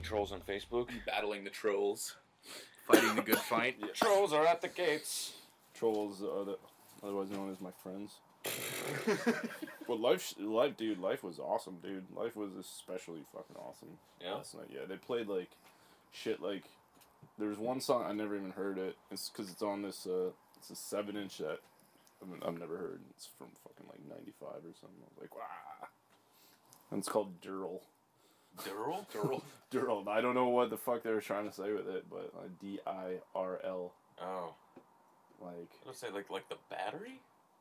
Fighting trolls on Facebook. battling the trolls, fighting the good fight. Trolls are at the gates. Trolls are the, otherwise known as my friends. But life, life, dude, life was awesome, dude. Life was especially fucking awesome Yeah. last night. Yeah, they played like shit. Like there was one song I never even heard it. It's because it's on this. Uh, it's a seven inch that I've, I've never heard. It's from fucking like ninety five or something. I was like, wow. And it's called Durl. Durl? Durl. Durl. I don't know what the fuck they were trying to say with it, but uh, D I R L. Oh. Like Let's say like like the battery?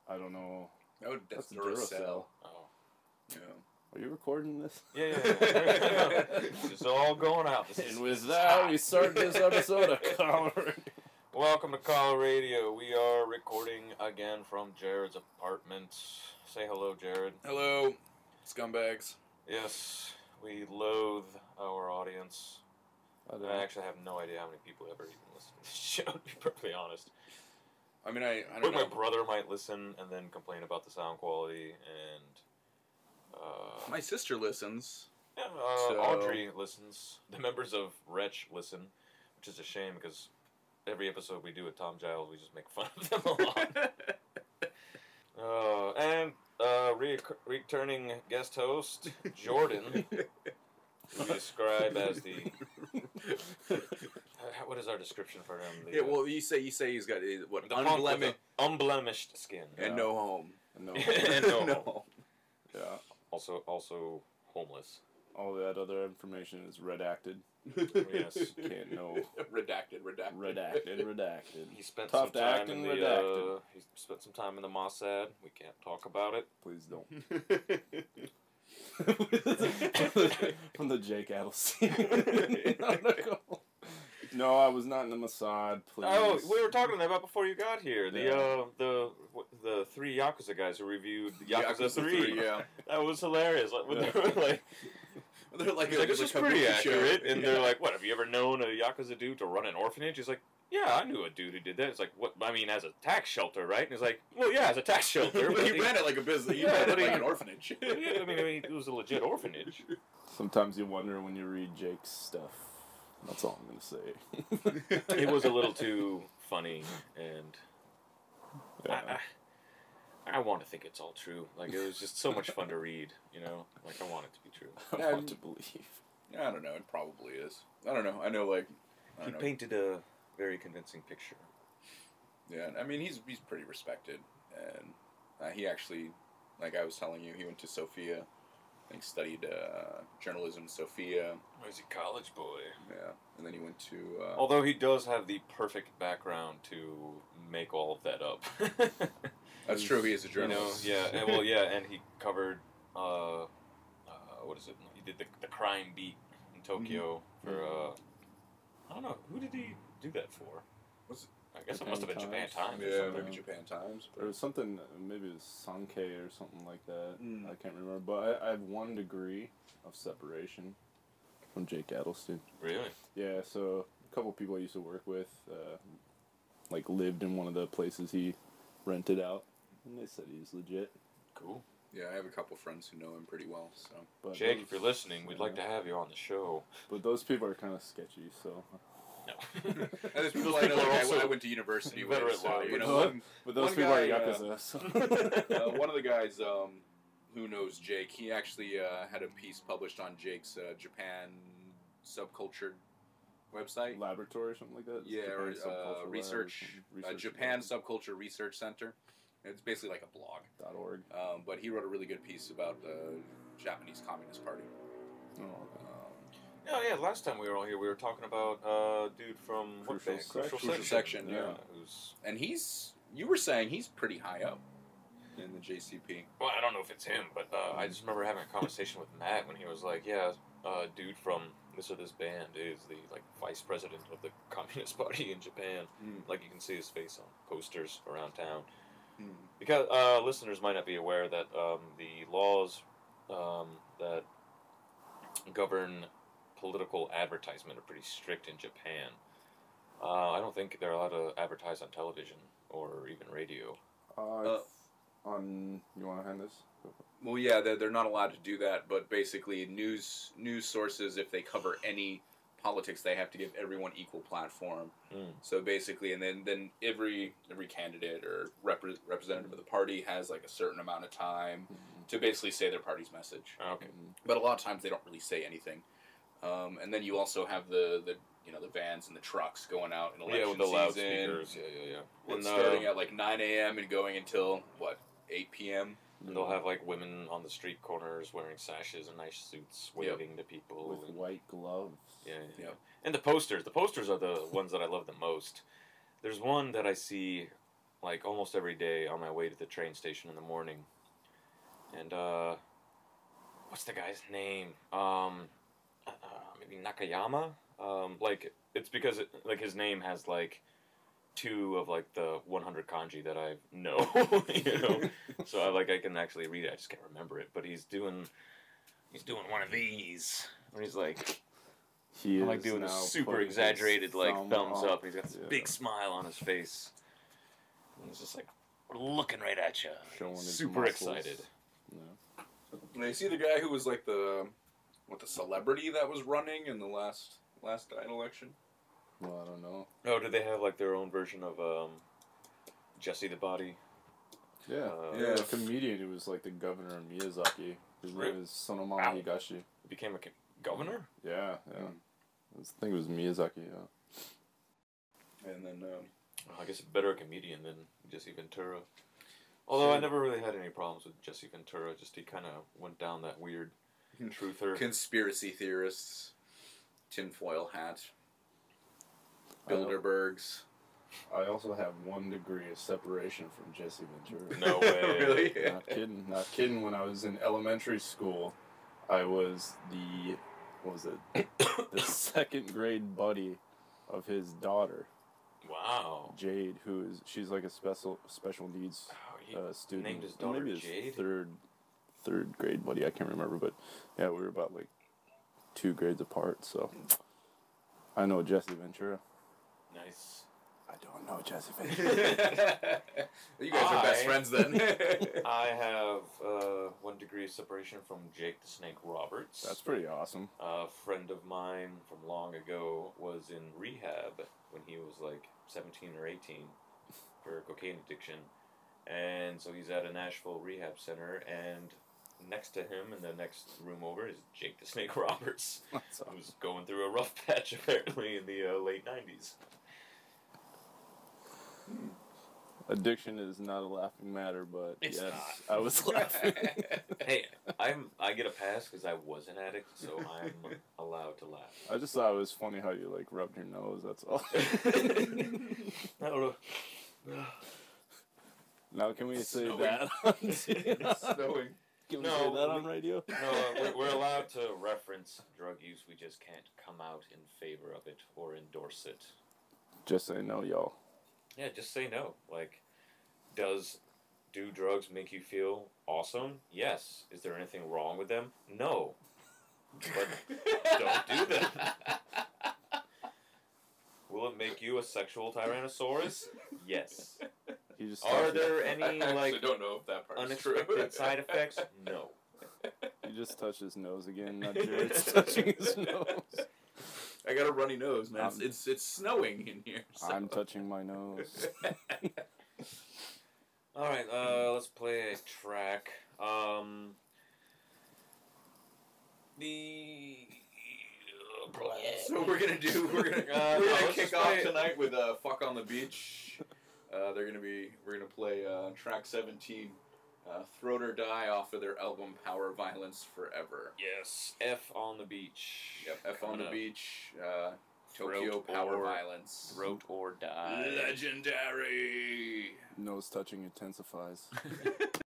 I don't know. Oh, that's, That's Duracell. Oh. Yeah. Are you recording this? Yeah, yeah, yeah. it's all going out. This is- And with that, hot. we start this episode of Kaala. Welcome to Kaala Radio. We are recording again from Jared's apartment. Say hello, Jared. Hello, scumbags. Yes, we loathe our audience. I actually have no idea how many people ever even listen to this show, to be perfectly honest. I mean, I, I But don't my brother might listen and then complain about the sound quality, and uh, My sister listens. yeah, uh, So- Audrey listens. The members of Wretch listen, which is a shame because every episode we do with Tom Giles, we just make fun of them a lot. Uh, and uh, re- returning guest host Jordan, who we describe as the what is our description for him? The, yeah, well, you say you say he's got uh, what the punk unblemished the unblemished skin, and no home. no. and no, No. yeah. also also homeless. All that other information is redacted. Yes. Can't know. redacted, redacted, Redacted, redacted. He spent Tough some time act in the redacted. uh, he spent some time in the Mossad. We can't talk about it. Please don't. From the Jake Adelstein. no, I was not in the Mossad. Please. Oh, we were talking about before you got here. The Yeah. uh, the the three Yakuza guys who reviewed Yakuza, Yakuza three. yeah. That was hilarious. Like, when they were like, They're like, he's a- like, this a is pretty kabuki show. accurate. And they're like, what? Have you ever known a Yakuza dude to run an orphanage? He's like, yeah, I knew a dude who did that. It's like, what? I mean, as a tax shelter, right? And he's like, well, yeah, as a tax shelter. but he ran it like a business. He Yeah, ran it but like an orphanage. yeah, I mean, I mean, it was a legit orphanage. Sometimes you wonder when you read Jake's stuff. That's all I'm gonna say. It was a little too funny, and Yeah. I, I, I want to think it's all true. Like it was just so much fun to read. You know, like I want it to be true. I Yeah, want to believe. Yeah, I don't know. It probably is. I don't know. I know, like, I He know. painted a very convincing picture. Yeah, I mean, he's he's pretty respected, and uh, he actually, like I was telling you, he went to Sophia. I think studied uh, journalism in Sophia. He's a college boy. Yeah, and then he went to. Uh, Although he does have the perfect background to make all of that up. that's true. He is a you know, journalist. yeah, and, well, yeah, and he covered. Uh, uh, what is it? He did the, the crime beat in Tokyo for. Uh, I don't know who did he do that for. Was it I guess Japan it must have been Japan Times? Times. or Yeah, something. maybe Japan Times. There was something, maybe it was Sankei or something like that. Mm. I can't remember. But I, I have one degree of separation from Jake Adelstein. Really? Yeah, so a couple people I used to work with, uh, like, lived in one of the places he rented out, and they said he's legit. Cool. Yeah, I have a couple friends who know him pretty well. So But Jake, those, if you're listening, we'd like to have you on the show. but those people are kind of sketchy. So, No. and there's people Those I know. people are Like, I, also I went to university with. So, you lawyers. know, one, but those people guy, are uh, yakuza. so. uh, one of the guys um, who knows Jake, he actually uh, had a piece published on Jake's uh, Japan subculture website. laboratory or something like that. Yeah, Japan Subculture uh, Lab or research, uh, Research Japan Subculture Research Center. It's basically like a blog. dot org. Um, but he wrote a really good piece about the Japanese Communist Party. Oh, Um, Oh yeah, last time we were all here, we were talking about uh, dude from what Crucial band? Section. Crucial Section, yeah. Who's and he's, you were saying he's pretty high up in the JCP. well, I don't know if it's him, but uh, I just remember having a conversation with Matt when he was like, "Yeah, uh, dude from this or this band is the like vice president of the Communist Party in Japan." Mm. Like you can see his face on posters around town. Mm. Because uh, listeners might not be aware that um, the laws um, that govern political advertisement are pretty strict in Japan. Uh, I don't think they're allowed to advertise on television or even radio. Uh, Uh, on. You want to hand this? Well, yeah, they're, they're not allowed to do that, but basically, news news sources, if they cover any politics, they have to give everyone equal platform. Mm. So basically, and then then every every candidate or repre- representative of the party has like a certain amount of time to basically say their party's message. Okay. But a lot of times they don't really say anything. Um, and then you also have the, the you know the vans and the trucks going out in election Yeah, with the season. loudspeakers. Yeah, yeah, yeah. And And, starting uh, at like 9 a.m. and going until what 8 p.m. and they'll have like women on the street corners wearing sashes and nice suits, waving to people. with and- white gloves. Yeah, yeah. And the posters. The posters are the ones that I love the most. There's one that I see like almost every day on my way to the train station in the morning. And uh what's the guy's name? Um uh, maybe Nakayama? Um like it's because it, like his name has like two of like the 100 kanji that I know, you know. so I like I can actually read it. I just can't remember it, but he's doing he's doing one of these. And he's like He I'm like doing a super putting his exaggerated like thumb thumbs up. He's got this Yeah. big smile on his face. And he's just like looking right at you. Showing super muscles. excited. Yeah. And you see the guy who was like the what the celebrity that was running in the last last election. Well, I don't know. Oh, did they have like their own version of um, Jesse the Body? Yeah, Uh, yeah. Yeah. A comedian who was like the governor of Miyazaki. His Really? name is Sonomanma Wow. Higashi. He became a co- governor? Yeah, yeah. Mm. I think it was Miyazaki. Yeah. And then um, Well, I guess a better comedian than Jesse Ventura. Although I never really had any problems with Jesse Ventura, just he kind of went down that weird truther. conspiracy theorists, tinfoil hat, I know. Bilderbergs. I also have one degree of separation from Jesse Ventura. No way. really? Not kidding. Not kidding. When I was in elementary school, I was the what was it? the second grade buddy of his daughter, Wow. Jade, who is she's like a special special needs Oh, he- uh, student. named his daughter maybe his Jade? third third grade buddy. I can't remember, but yeah, we were about like two grades apart. So I know Jesse Ventura. Nice. I don't know Jesse Ventura. you guys are best I- friends then. I have uh, one degree of separation from Jake the Snake Roberts. That's pretty awesome. A friend of mine from long ago was in rehab when he was like 17 or 18 for cocaine addiction. And so he's at a Nashville rehab center, and next to him in the next room over is Jake the Snake Roberts, That's awesome. who's going through a rough patch apparently in the uh, late 90s. Addiction is not a laughing matter, but It's yes, not. I was laughing. Hey, I'm I get a pass because I was an addict, so I'm allowed to laugh. I just thought it was funny how you like rubbed your nose. That's all. I don't know. now can we say Snowing. that? On Snowing. can we No, say that we- on radio? No, uh, we're, we're allowed to reference drug use. We just can't come out in favor of it or endorse it. Just say no, y'all. Yeah, just say no. Like, does do drugs make you feel awesome? Yes. Is there anything wrong with them? No. But don't do them. Will it make you a sexual tyrannosaurus? Yes. He just Are there I any actually like don't know if that part is true. unexpected side effects? No. he just touched his nose again. Not Jared's touching his nose. I got a runny nose, man. It's it's, it's snowing in here. so- I'm touching my nose. All right, uh, let's play a track. Um, the So we're gonna do. We're gonna Uh, we're gonna let's kick off play- tonight with uh, "Fuck on the Beach." Uh, they're gonna be. We're gonna play uh, track seventeen, uh, "Throat or Die" off of their album "Power Violence Forever." yes, F on the beach. Yep. F on the up. beach. Uh, Tokyo Throat Power or- Violence. Throat or die. Legendary. Nose touching intensifies.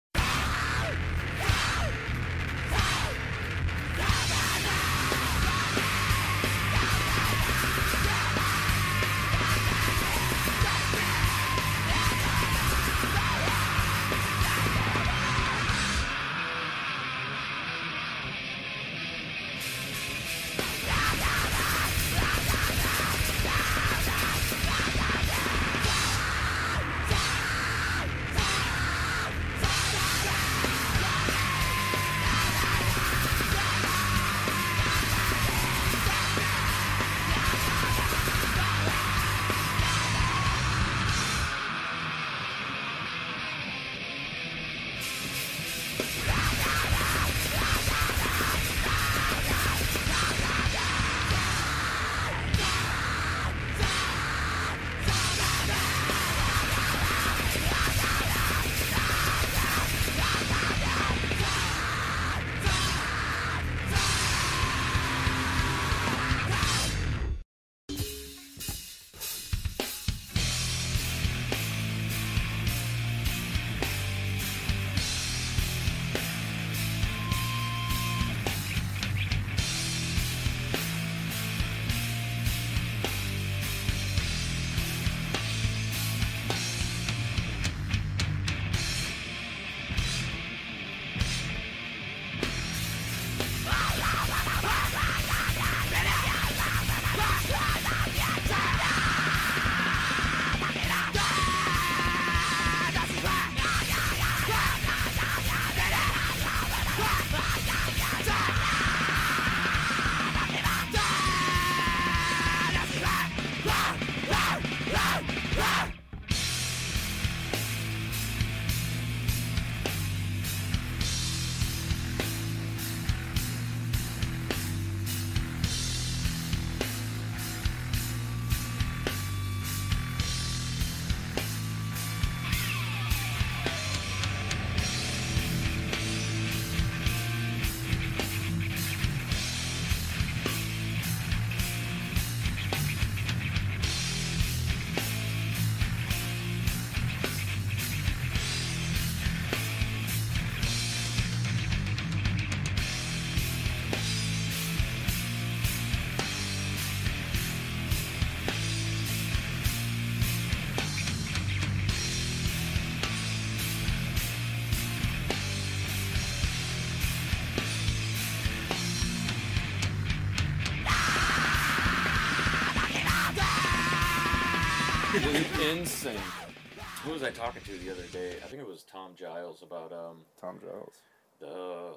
was I talking to the other day? I think it was Tom Giles about um Tom Giles. the.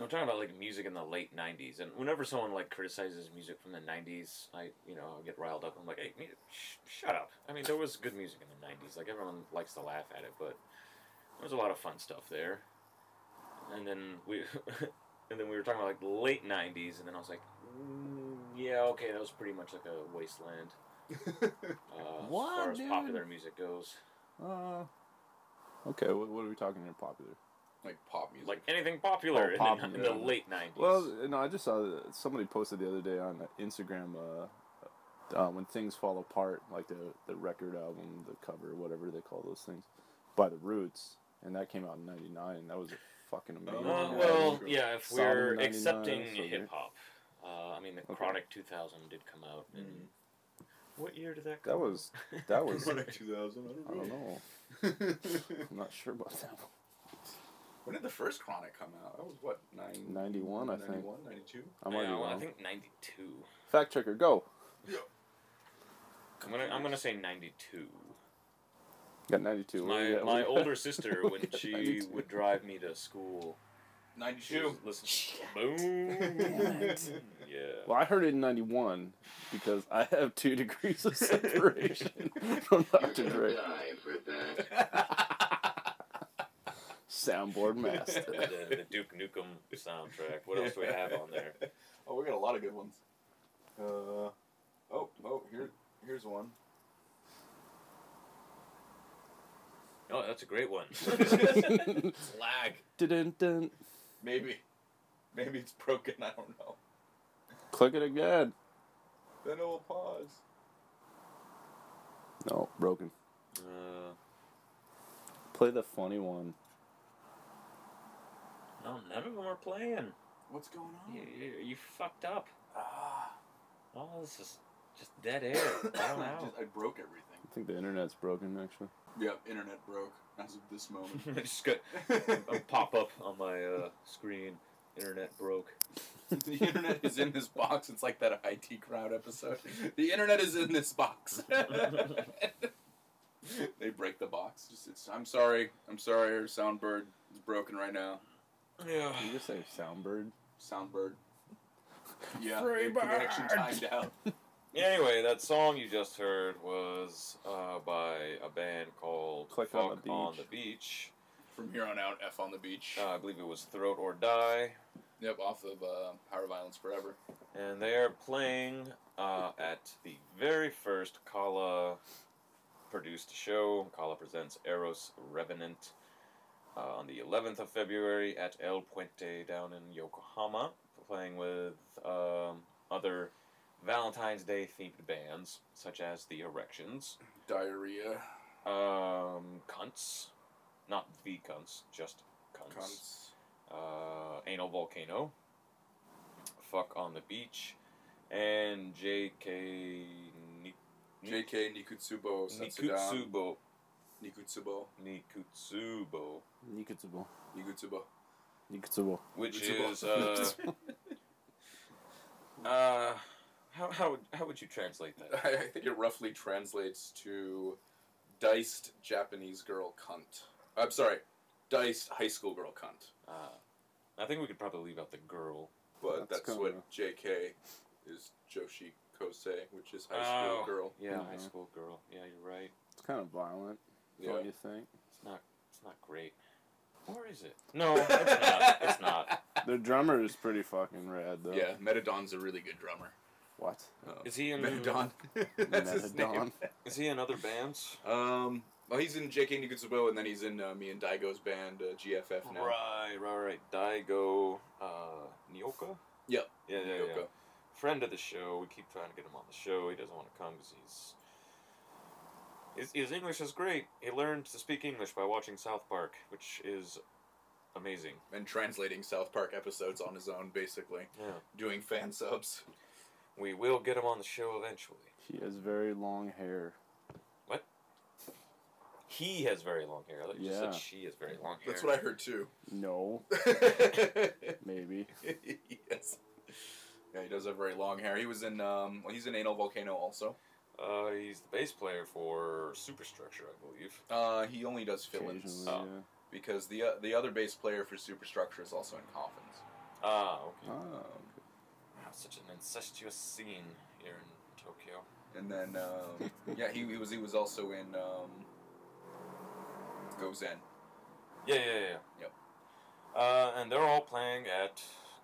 I'm talking about like music in the late '90s, and whenever someone like criticizes music from the '90s, I you know I get riled up. I'm like, hey, sh- shut up. I mean, there was good music in the '90s. Like everyone likes to laugh at it, but there was a lot of fun stuff there. And then we, and then we were talking about like the late '90s, and then I was like, mm, yeah, okay, that was pretty much like a wasteland uh, What, as far as dude? popular music goes. Uh, okay, what, what are we talking here? Popular. like pop music. Like anything popular, Oh, in, the, in the late '90s. Well, no, I just saw that somebody posted the other day on Instagram. Uh, uh, when things fall apart, like the the record album, the cover, whatever they call those things, by the Roots, and that came out in '99. That was a fucking amazing. Uh, well, yeah. yeah, if we're accepting so hip hop, uh, I mean, the Okay. Chronic 2000 did come out in. Mhm. What year did that come that was that was. Chronic 2000. I I don't know. know. I'm not sure about that. when did the first Chronic come out? That was what nine. 91, I think. 91, 92? I might yeah, be well, I think 92. Fact checker, go. Yeah. I'm gonna, I'm gonna say 92. Got 92. My, you got? my What do you got? older sister, when do you got? she 92. would drive me to school, 92. was listening. Boom. Yeah. Well, I heard it in 91 because I have two degrees of separation from Dr. Dre. Soundboard master. the, the Duke Nukem soundtrack. What else do we have on there? Oh, we got a lot of good ones. Uh, oh, oh, here, here's one. Oh, that's a great one. Lag. Dun-dun-dun. Maybe, maybe it's broken. I don't know. Click it again. Then it will pause. No, broken. Uh, Play the funny one. no, none of them are playing. What's going on? You, you, you fucked up. Ah, Oh, this is just dead air. Down I out. just- I broke everything. I think the internet's broken, actually. Yep, internet broke as of this moment. I just got a pop up on my uh, screen. Internet broke. the internet is in this box. It's like that IT crowd episode. The internet is in this box. they break the box. Just, it's, I'm sorry. I'm sorry. Our soundbird is broken right now. Yeah. Did you just say soundbird? Soundbird. Yeah, Free the connection bird. timed out. Anyway, that song you just heard was uh, by a band called Click Fuck on the on the Beach. From here on out, F on the beach. Uh, I believe it was Throat or Die. yep, off of uh, Power Violence Forever. And they are playing uh, at the very first Kaala produced show. Kaala presents Eros Revenant uh, on the 11th of February at El Puente down in Yokohama, playing with um, other Valentine's Day themed bands such as the Erections, Diarrhea. um, Cunts, not the Cunts, just Cunts, Cunts. uh, Anal Volcano, Fuck on the Beach, and J.K. Ni- JK Nikutsubo Setsudan. Nikutsubo. Nikutsubo. Nikutsubo. Nikutsubo. Nikutsubo. Nikutsubo. Which Nikutsubo. is, uh, uh, how, how, would, how would you translate that? I, I think it roughly translates to diced Japanese girl cunt. I'm sorry, diced high school girl cunt. Uh, I think we could probably leave out the girl. But That's that's, what JK is Joshi Kosei, which is high school Oh, girl. Yeah, high Mhm. school girl. Yeah, you're right. It's kind of violent, Yeah. don't you think? It's not, it's not great. Or is it? No, it's not. It's not. The drummer is pretty fucking rad, though. Yeah, Metadon's a really good drummer. What? Uh, Is he in? Metadon? That's his name. Is he in other bands? Um, well, he's in JK Nikutsubo, and then he's in uh, me and Daigo's band, uh, GFF now. Right, right, right. Daigo uh, Nioka? Yep. Yeah, yeah, yeah. Friend of the show. We keep trying to get him on the show. He doesn't want to come because he's. His, his English is great. He learned to speak English by watching South Park, which is amazing. And translating South Park episodes on his own, basically. Yeah. Doing fan subs. We will get him on the show eventually. He has very long hair. He has very long hair. I thought you just Yeah. said she has very long hair. That's what I heard too. No, maybe. yes. Yeah, he does have very long hair. He was in, um, well, he's in Anal Volcano also. Uh, he's the bass player for Superstructure, I believe. Uh, he only does fill-ins Occasionally, Oh. yeah. because the uh, the other bass player for Superstructure is also in Coffins. Ah, okay. Oh, Wow, such an incestuous scene here in Tokyo. And then um, yeah, he, he was he was also in um, Go in. Yeah, yeah, yeah. Yep. Uh, and they're all playing at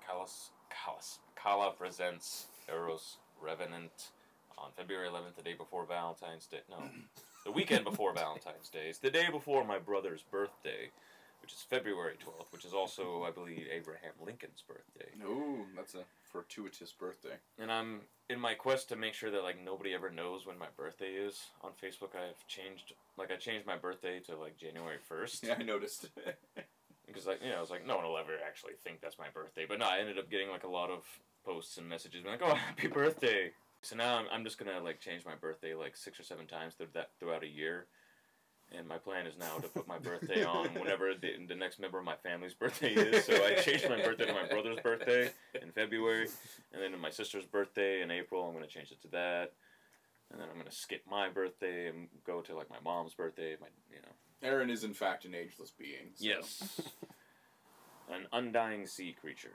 Kaalas, Kaalas, Kaala Presents Eros Revenant on February 11th, the day before Valentine's Day. No, the weekend before Valentine's Day. It's the day before my brother's birthday, which is February 12th, which is also, I believe, Abraham Lincoln's birthday. Ooh, that's a fortuitous birthday. And I'm in my quest to make sure that like nobody ever knows when my birthday is on Facebook. I've changed like I changed my birthday to like January 1st. Yeah, I noticed. because like you know, I was like, no one will ever actually think that's my birthday. But no, I ended up getting like a lot of posts and messages being like, oh, happy birthday. So now I'm, I'm just gonna like change my birthday like six or seven times through that throughout a year. And my plan is now to put my birthday on whenever the, the next member of my family's birthday is. So I changed my birthday to my brother's birthday in February, and then my sister's birthday in April. I'm gonna change it to that, and then I'm gonna skip my birthday and go to like my mom's birthday. My you know Aaron is in fact an ageless being. so- Yes. An undying sea creature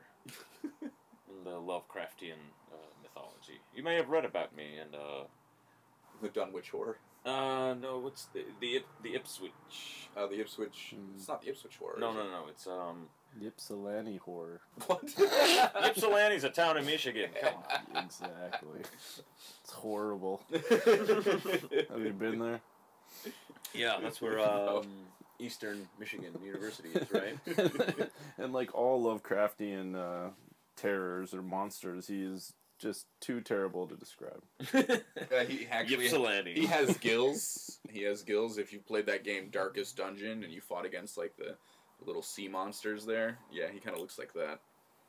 in the Lovecraftian uh, mythology. You may have read about me, and uh, The Dunwich Horror. Uh, no, what's the the the Ipswich? Uh, the Ipswich. Hmm. It's not the Ipswich Horror. No, is no, no. It's um. Ypsilanti horror. What? Ypsilanti's a town in Michigan. Come on. exactly. It's horrible. Have you been there? yeah, that's where um, Eastern Michigan University is, right? and like all Lovecraftian uh, terrors or monsters, he is just too terrible to describe. Uh, he actually Ypsilanti. he has gills. He has gills. If you played that game Darkest Dungeon and you fought against like the little sea monsters there, yeah, he kind of looks like that.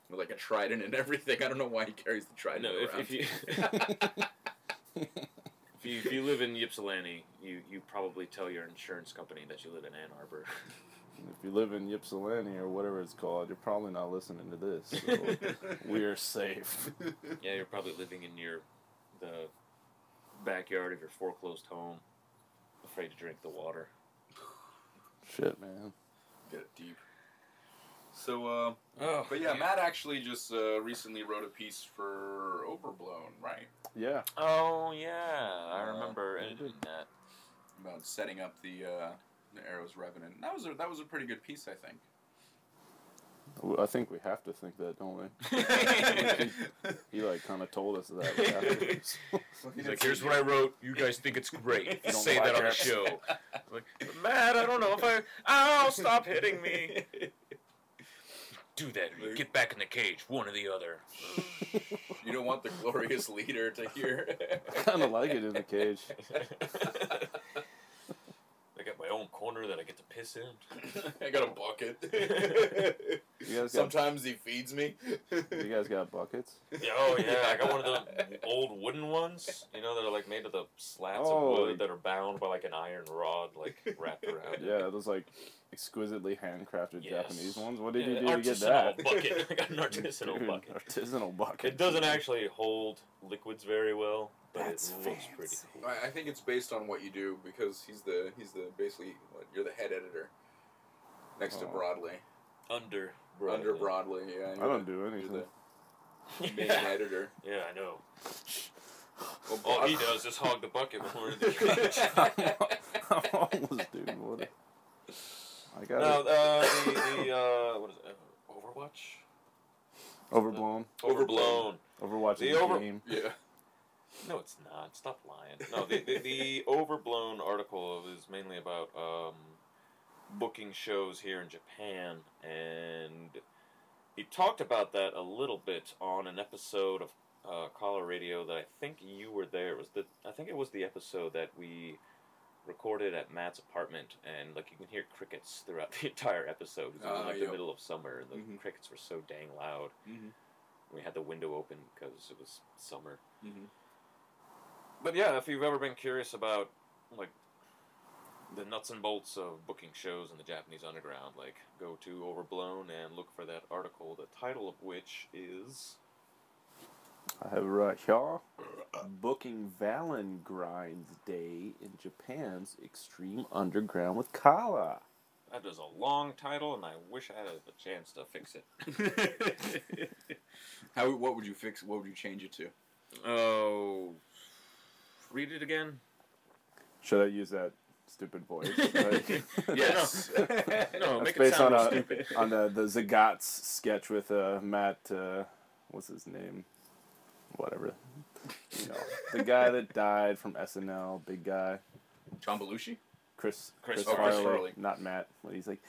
With like a trident and everything. I don't know why he carries the trident No, if, around. if you if you if you live in Ypsilanti, you you probably tell your insurance company that you live in Ann Arbor. If you live in Ypsilanti or whatever it's called, you're probably not listening to this. So we're safe. yeah, you're probably living in your the backyard of your foreclosed home, afraid to drink the water. Shit, man. Get it deep. So, uh, Oh, but yeah, Matt actually just uh, recently wrote a piece for Overblown, right? Yeah. Oh yeah, I Uh, remember I editing that. About setting up the uh, the Eros Revenant. That was a, that was a pretty good piece, I think. I think we have to think that, don't we? He like kind of told us that. afterwards. He's like, here's what I wrote. You guys think it's great. don't Say that on the it." show. like, Matt, I don't know if I. Ow! Stop hitting me. Do that. Get back in the cage. One or the other. You don't want the glorious leader to hear. I kind of like it in the cage. I got my own corner that I get to piss in. I got a bucket. You guys got, Sometimes he feeds me. you guys got buckets? Yeah, oh yeah, I got one of the old wooden ones. You know that are like made of the slats Oh. of wood oh. that are bound by like an iron rod, like wrapped around. Yeah, those like exquisitely handcrafted Yes. Japanese ones. What did Yeah, you do to get artisanal that? bucket. I got an artisanal Dude, bucket. Artisanal bucket. It doesn't actually hold liquids very well, but That's it looks pretty cool. I I think it's based on what you do because he's the he's the basically what, you're the head editor next to Oh. Broadway Under. under Broadly, Yeah, I don't do You're anything. the main editor. Yeah, I know. Well, All he does is hog the bucket when we're in the cage. I'm almost doing what? I got no, it. uh, the, the uh, what is it? Overwatch? Overblown. Overblown. Overwatch The is a over- game. Yeah. No, it's not. Stop lying. No, the, the, the overblown article is mainly about um, booking shows here in Japan, and he talked about that a little bit on an episode of uh, Kaala Radio that I think you were there. It was the I think it was the episode that we recorded at Matt's apartment, and like you can hear crickets throughout the entire episode. It was Ah, like yep. the middle of summer, and the Mhm. crickets were so dang loud. Mhm. We had the window open because it was summer. Mhm. But yeah, if you've ever been curious about like the nuts and bolts of booking shows in the Japanese underground, like go to Overblown and look for that article, the title of which is I have it right here. booking Valengrinds Day in Japan's Extreme Underground with Kaala. That is a long title, and I wish I had a chance to fix it. How? What would you fix? What would you change it to? Oh, read it again. Should I use that stupid voice? Yes. no, That's make it based sound on more a, stupid. on the the Zagat's sketch with uh, Matt. Uh, what's his name? Whatever. You know, the guy that died from SNL, big guy, John Belushi. Chris Chris Chris, Farley. Farley, Chris Farley. not Matt. But he's like,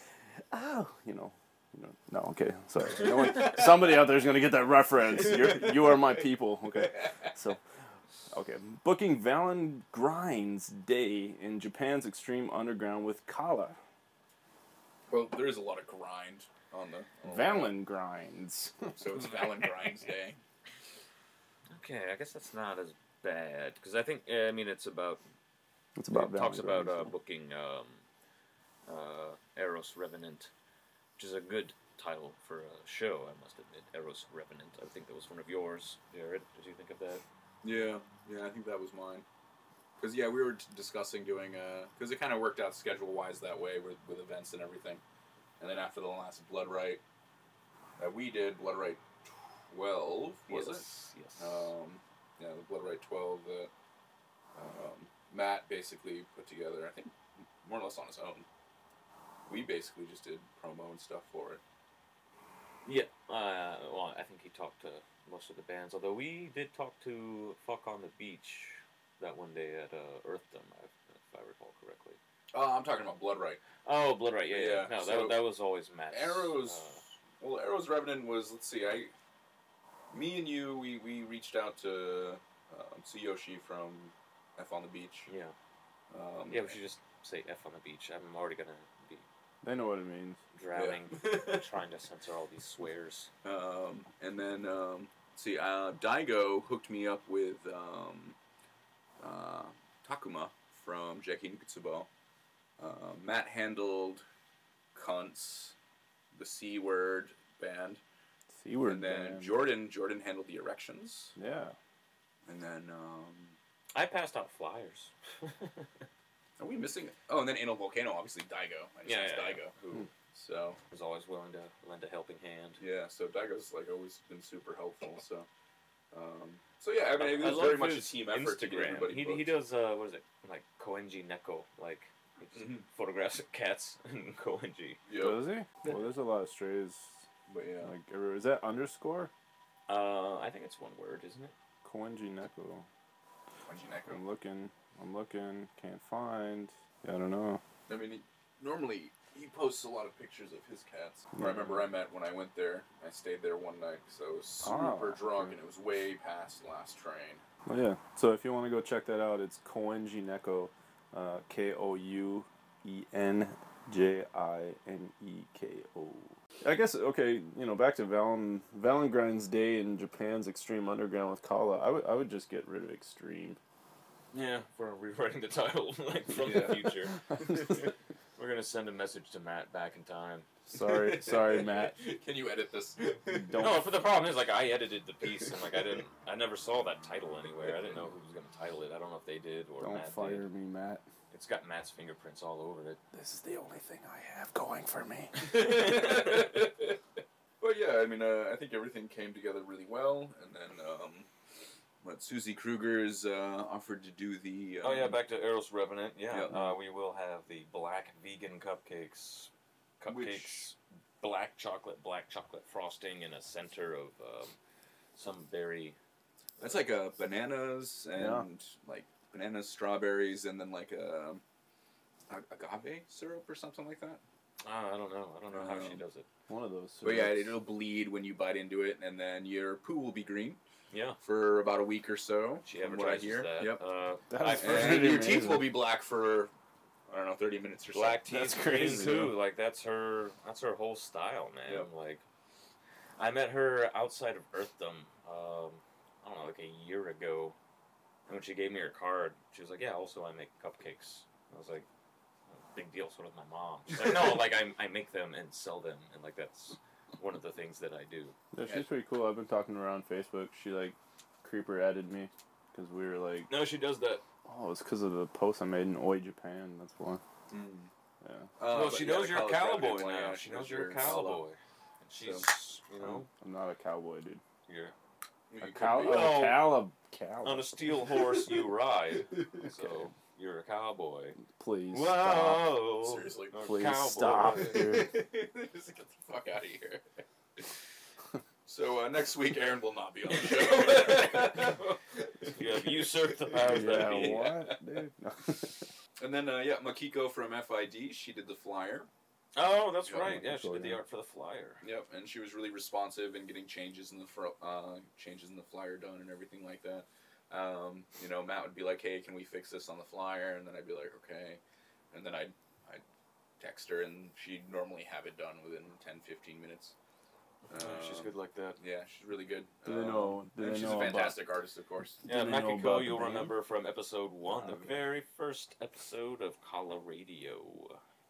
oh, you know. you know, No, okay, sorry. No one, somebody out there is gonna get that reference. You're, you are my people. Okay, so, okay, booking Valen Grinds Day in Japan's Extreme Underground with Kaala. Well, there is a lot of grind on the. on the- Valen Grinds. So it's Valentine's Day. Okay, I guess that's not as bad because I think I mean it's about It's about it talks Valen about uh, booking um, uh, Eros Revenant, which is a good title for a show. I must admit, Eros Revenant. I think that was one of yours, Jared. Did you think of that? Yeah, yeah, I think that was mine. Because yeah, we were t- discussing doing a. because it kind of worked out schedule wise that way with with events and everything, and then after the last Blood Right that we did, Blood Right twelve was it? yes. Yes. Um, yeah, the Blood Right twelve that um, Matt basically put together. I think more or less on his own. We basically just did promo and stuff for it. Yeah, uh, well, I think he talked to most of the bands. Although we did talk to Fuck on the Beach that one day at uh, Earthdom, if, if I recall correctly. Oh, I'm talking about Blood Right. Oh, Blood Right, yeah, yeah. Yeah, No, so- that, that was always Matt's. Eros. uh, Well, Eros Revenant was let's see, I, me and you, we, we reached out to um, Tsuyoshi from F on the Beach. yeah, Um, yeah. We should just say F on the beach. I'm already gonna They know what it means. drowning, Yeah. trying to censor all these swears. um, and then um, see, uh, Daigo hooked me up with um, uh, Takuma from JK Nikutsubo. Uh, Matt handled Cunts, the C word band, C word. and then band. Jordan Jordan handled the erections, Yeah. and then. Um, I passed out flyers. Are we missing? Oh, and then Anal Volcano, obviously Daigo. I just Yeah, yeah, Daigo. yeah. Who? So was always willing to lend a helping hand. yeah, so Daigo's like always been super helpful. So, um, so yeah, I mean, it was very much a team effort to get Instagram. everybody He, booked. he does uh, what is it like Koenji Neko like he just Mhm. photographs of cats and Koenji. Yep. Does he? Well, there's a lot of strays. But yeah, Like, everywhere. is that underscore? Uh, I think it's one word, isn't it? Koenji Neko. Koenji Neko. I'm looking. I'm looking. Can't find. Yeah, I don't know. I mean, he, normally he posts a lot of pictures of his cats. I remember I met when I went there. I stayed there one night because I was Ah, super drunk okay. and it was way past the last train. Oh yeah. So if you want to go check that out, it's Koenji Neko, uh, K O U E N J I N E K O. I guess okay. You know, back to Valen Valentine's Day in Japan's Extreme Underground with Kaala. I would I would just get rid of Extreme. Yeah, we're rewriting the title like from Yeah. the future. we're gonna send a message to Matt back in time. sorry, sorry, Matt. Can you edit this? Don't. No, but the problem is like I edited the piece and like I didn't, I never saw that title anywhere. I didn't know who was gonna title it. I don't know if they did or Don't Matt fire did. me, Matt. It's got Matt's fingerprints all over it. This is the only thing I have going for me. but yeah, I mean, uh, I think everything came together really well, and then um, what Susie Kruger's uh, offered to do the. Um, Oh yeah, back to Eros Revenant. Yeah, Yeah. Uh, we will have the black vegan cupcakes, cupcakes, Which- black chocolate, black chocolate frosting in a center of um, some berry. That's like uh, bananas and Yeah. like bananas, strawberries, and then like a, a agave syrup or something like that. Uh, I don't know. I don't know how she Um, does it. One of those. But yeah, it'll bleed when you bite into it, and then your poo will be green Yeah, for about a week or so. she from what I advertises hear. that. Yep. Uh, That's I've pretty And your amazing. teeth will be black for I don't know, thirty minutes or so. black teeth That's crazy, too. Like that's her. That's her whole style, man. Yep. Like, I met her outside of Earthdom. Um, I don't know, like a year ago. And when she gave me her card, she was like, "Yeah, also I make cupcakes." I was like, "Oh, "Big deal." So does my mom. She's like, "No, like I, I make them and sell them, and like that's one of the things that I do." Yeah, she's pretty cool. I've been talking to her on Facebook. She like creeper added me because we were like, No, she does that. oh, it's because of the post I made in Oi Japan. That's why. Mm. Yeah. Uh, no, but she knows you're a cowboy graduate now. yeah, she knows you're a cowboy. And she's, you know, I'm not a cowboy, dude. you're You A could cow, a Well, cow, cow. on a steel horse you ride. Okay. So you're a cowboy. Please stop. Seriously. A Please cowboy. stop. Just get the fuck out of here. So uh, next week, Aaron will not be on the show. you have usurped the powers that Yeah, be. what, dude? No. and then uh, yeah, Makiko from FID, she did the flyer. Oh, that's Yeah, right. Yeah, she did the art for the flyer. Yep, and she was really responsive in getting changes in the fro- uh, changes in the flyer done and everything like that. Um, you know, Matt would be like, "Hey, can we fix this on the flyer?" And then I'd be like, "Okay," and then I'd I'd text her, and she'd normally have it done within 10, 15 minutes. Oh, she's Um, good like that. Yeah, she's really good. Do they Um, know? Do and they she's know a about? fantastic artist, of course. Yeah, Do they know you'll remember from episode one, the okay. very first episode of Kaala Radio,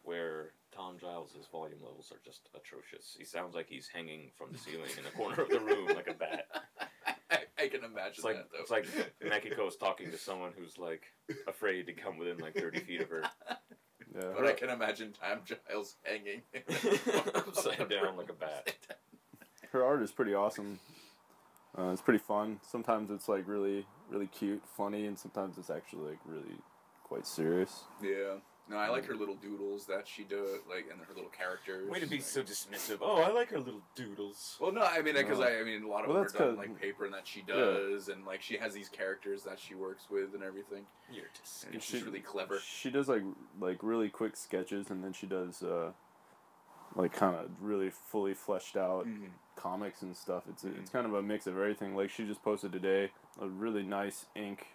where Tom Giles' volume levels are just atrocious. He sounds like he's hanging from the ceiling in the corner of the room like a bat. I, I can imagine It's like that though. it's like Makiko's talking to someone who's like afraid to come within like thirty feet of her, Yeah. but I can imagine Tom Giles hanging upside down like a bat. her art is pretty awesome. Uh, it's pretty fun. Sometimes it's like really, really cute, funny, and sometimes it's actually like really quite serious. Yeah. No, I like her little doodles that she does, like, and her little characters. Way to be like- so dismissive. Oh, I like her little doodles. Well, no, I mean, because No. I, I mean, a lot of Well, them that's are done 'cause- like paper and that she does, and like she has these characters that she works with and everything. You're And disgusting. it's just really clever. She does like like really quick sketches, and then she does uh, like kind of really fully fleshed out Mhm. comics and stuff. It's Mhm. it's kind of a mix of everything. Like she just posted today a really nice ink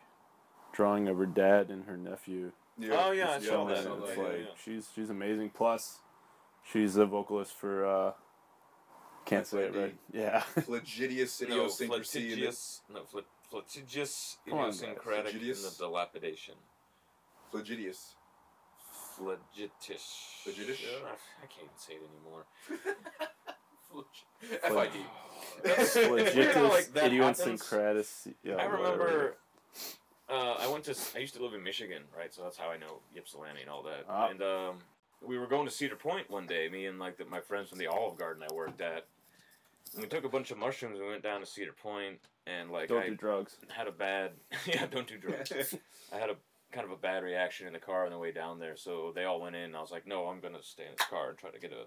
drawing of her dad and her nephew. Oh, yeah, I saw that. It's yeah, like yeah. she's she's amazing. Plus, she's a vocalist for uh, can't say it right. Yeah. Flagidius No, idiosyncrasy. in flagitious, no, fl- flagitious, Come on, guys. idiosyncratic in the dilapidation. the- Flagidius. Flagitious. Flagitious? I can't even say it anymore. FID. That's- you know, Legitimus like, that idiosyncratic. Yeah, I whatever. remember. Uh, I went to. I used to live in Michigan, right? So that's how I know Ypsilanti and all that. Ah. And um, we were going to Cedar Point one day. Me and like the, my friends from the Olive Garden I worked at. And we took a bunch of mushrooms. and We went down to Cedar Point, and like Don't I do drugs. had a bad. yeah, don't do drugs. I had a kind of a bad reaction in the car on the way down there. So they all went in. And I was like, no, I'm gonna stay in this car and try to get a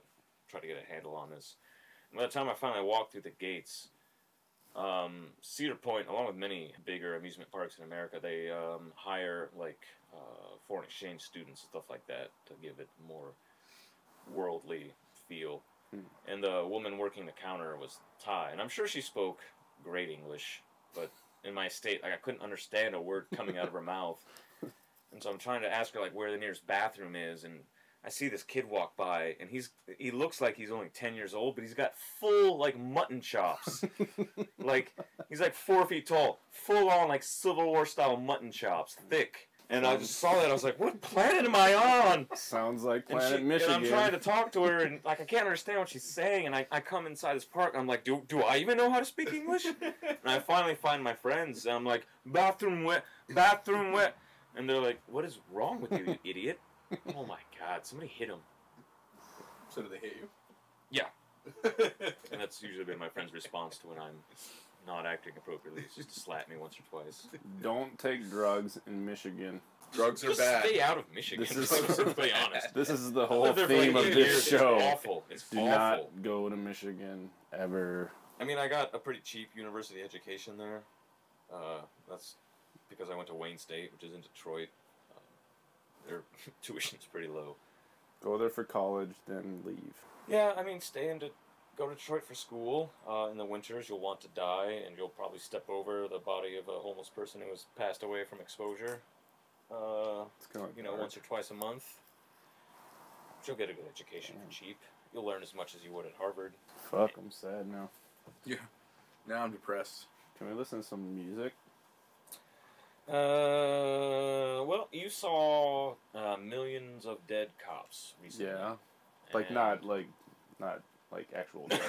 try to get a handle on this. And by the time I finally walked through the gates, um, Cedar Point, along with many bigger amusement parks in America, they um, hire like uh, foreign exchange students and stuff like that to give it more worldly feel. Hmm. And the woman working the counter was Thai, and I'm sure she spoke great English, but in my state, like I couldn't understand a word coming out of her mouth. And so I'm trying to ask her like where the nearest bathroom is, and I see this kid walk by, and he's he looks like he's only ten years old, but he's got full like mutton chops, like he's like four feet tall, full on like Civil War style mutton chops, thick. And I just saw that, I was like, "What planet am I on?" Sounds like And, Planet she, Michigan. and I'm trying to talk to her, and like I can't understand what she's saying. And I, I come inside this park, and I'm like, do, do I even know how to speak English? and I finally find my friends, and I'm like, bathroom wet, bathroom wet, and they're like, what is wrong with you, you idiot? Oh my god, somebody hit him. So do they hit you? Yeah. Yeah. And that's usually been my friend's response to when I'm not acting appropriately. Is just to slap me once or twice. Don't take drugs in Michigan. Drugs are Just bad. stay out of Michigan. This is- to be honest. This is the whole lived there for theme of this years. show. It's awful. It's Do awful. not go to Michigan ever. I mean, I got a pretty cheap university education there. Uh, that's because I went to Wayne State, which is in Detroit. Their tuition's pretty low. Go there for college, then leave. Yeah, I mean, stay in to go to Detroit for school. Uh, in the winters, you'll want to die, and you'll probably step over the body of a homeless person who has passed away from exposure. Uh, It's you know, once or twice a month. But you'll get a good education for cheap. You'll learn as much as you would at Harvard. Fuck, I'm sad now. Yeah. Now I'm depressed. Can we listen to some music? Uh, well, you saw uh, millions of dead cops recently. Yeah, like not like not like actual.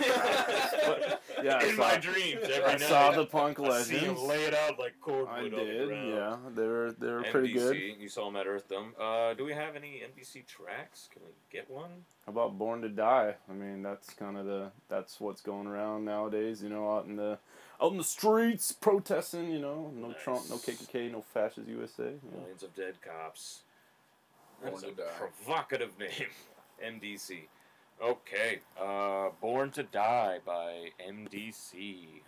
But yeah, in I saw, my dreams, every I night. saw the punk legends. lay it laid out like cordwood. I did. The yeah, they were they were MDC, pretty good. You saw them at Earthdom. Uh, do we have any MDC tracks? Can we get one? How about Born to Die? I mean, that's kind of the that's what's going around nowadays. You know, out in the out in the streets protesting. You know, no nice. Trump, no KKK, no fascist USA. You know. Millions of dead cops. That Born is a die. provocative name, MDC. Okay, uh, Born to Die by MDC.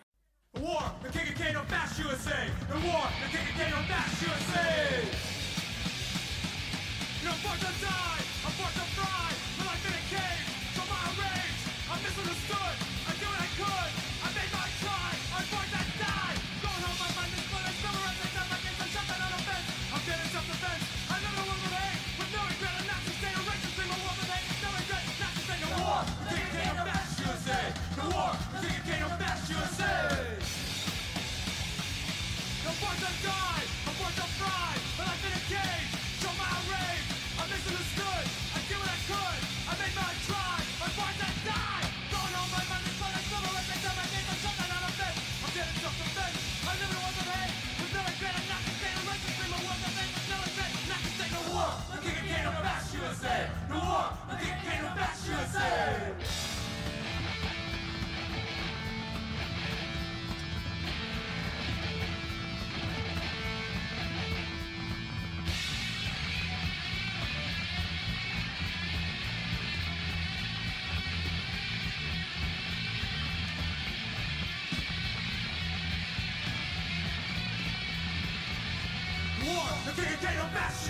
The war, the KKK, no Fascist USA. The war, the KKK, no Fascist USA. You know, born to die, I'm born to fry. My life in a cage, so my rage, I'm misunderstood.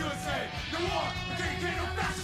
USA, the war, they can't no fashion.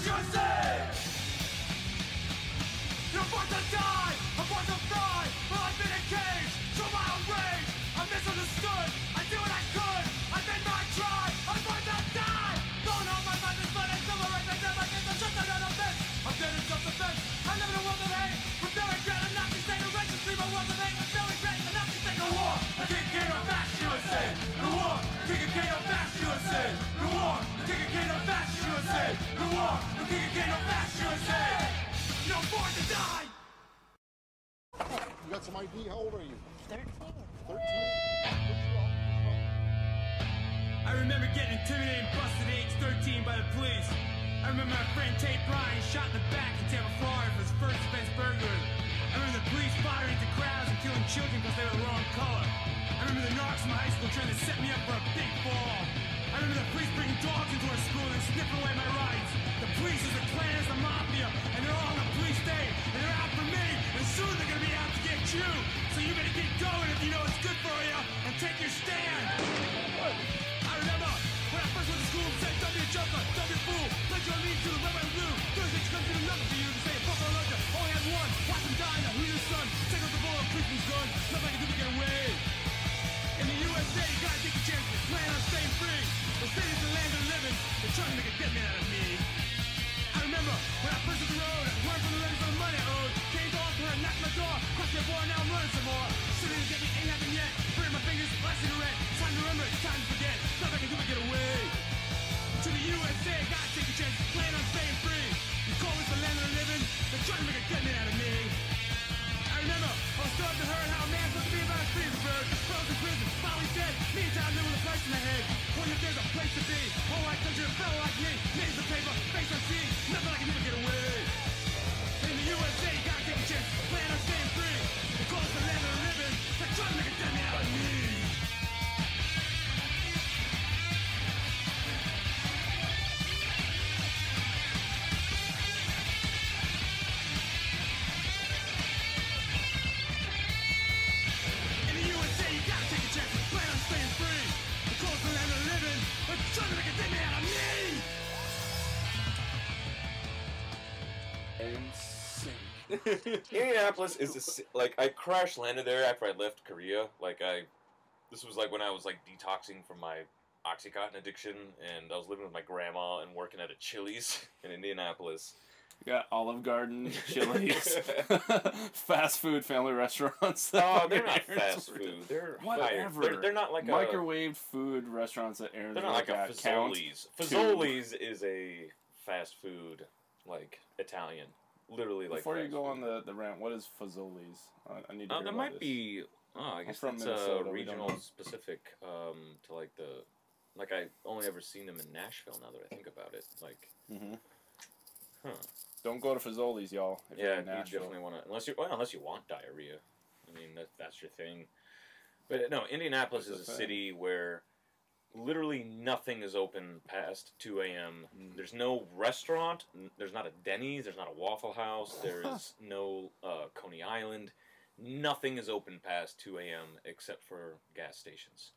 Indianapolis is a, like I crash landed there after I left Korea. Like I, this was like when I was like detoxing from my OxyContin addiction, and I was living with my grandma and working at a Chili's in Indianapolis. You got Olive Garden, Chili's, fast food family restaurants. Oh, they're not fast food. They're whatever. They're, they're, not like microwave a, food restaurants that Aaron's. They're not like a Fazoli's. Fazoli's is a fast food like Italian literally like. Before you go food. on the, the rant, what is Fazoli's? I, I need to Uh, hear there might this. be. Oh, I guess from that's uh, regional specific um, to like the. Like I only ever seen them in Nashville. Now that I think about it, like, Mm-hmm. huh? Don't go to Fazoli's, y'all. If you're Yeah, you definitely want to unless you well, unless you want diarrhea. I mean, that, that's your thing. But no, Indianapolis That's is a a thing. city where literally nothing is open past two a.m. Mm. There's no restaurant. There's not a Denny's. There's not a Waffle House. There's no uh, Coney Island. Nothing is open past two a.m. except for gas stations.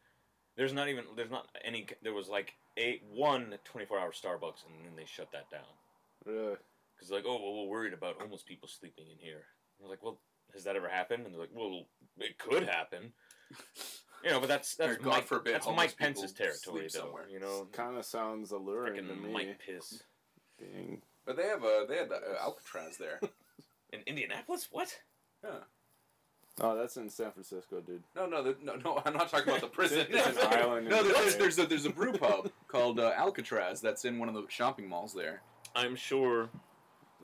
There's not even there's not any. There was like a one 24 hour Starbucks, and then they shut that down. Really? Because like, oh, well, we're worried about homeless people sleeping in here. And we're like, well, has that ever happened? And they're like, well, it could happen. You know, but that's that's Or God Mike, forbid that's homeless Mike Pence's territory, though. somewhere. You know, Kind of sounds alluring to freaking me. Mike Piss Being But they have a they had the, uh, Alcatraz there. in Indianapolis. What? Yeah. Oh, that's in San Francisco, dude. No, no, the, no, no. I'm not talking about the prison. It's an island No, the there's bay. there's a, there's a brew pub called uh, Alcatraz that's in one of the shopping malls there, I'm sure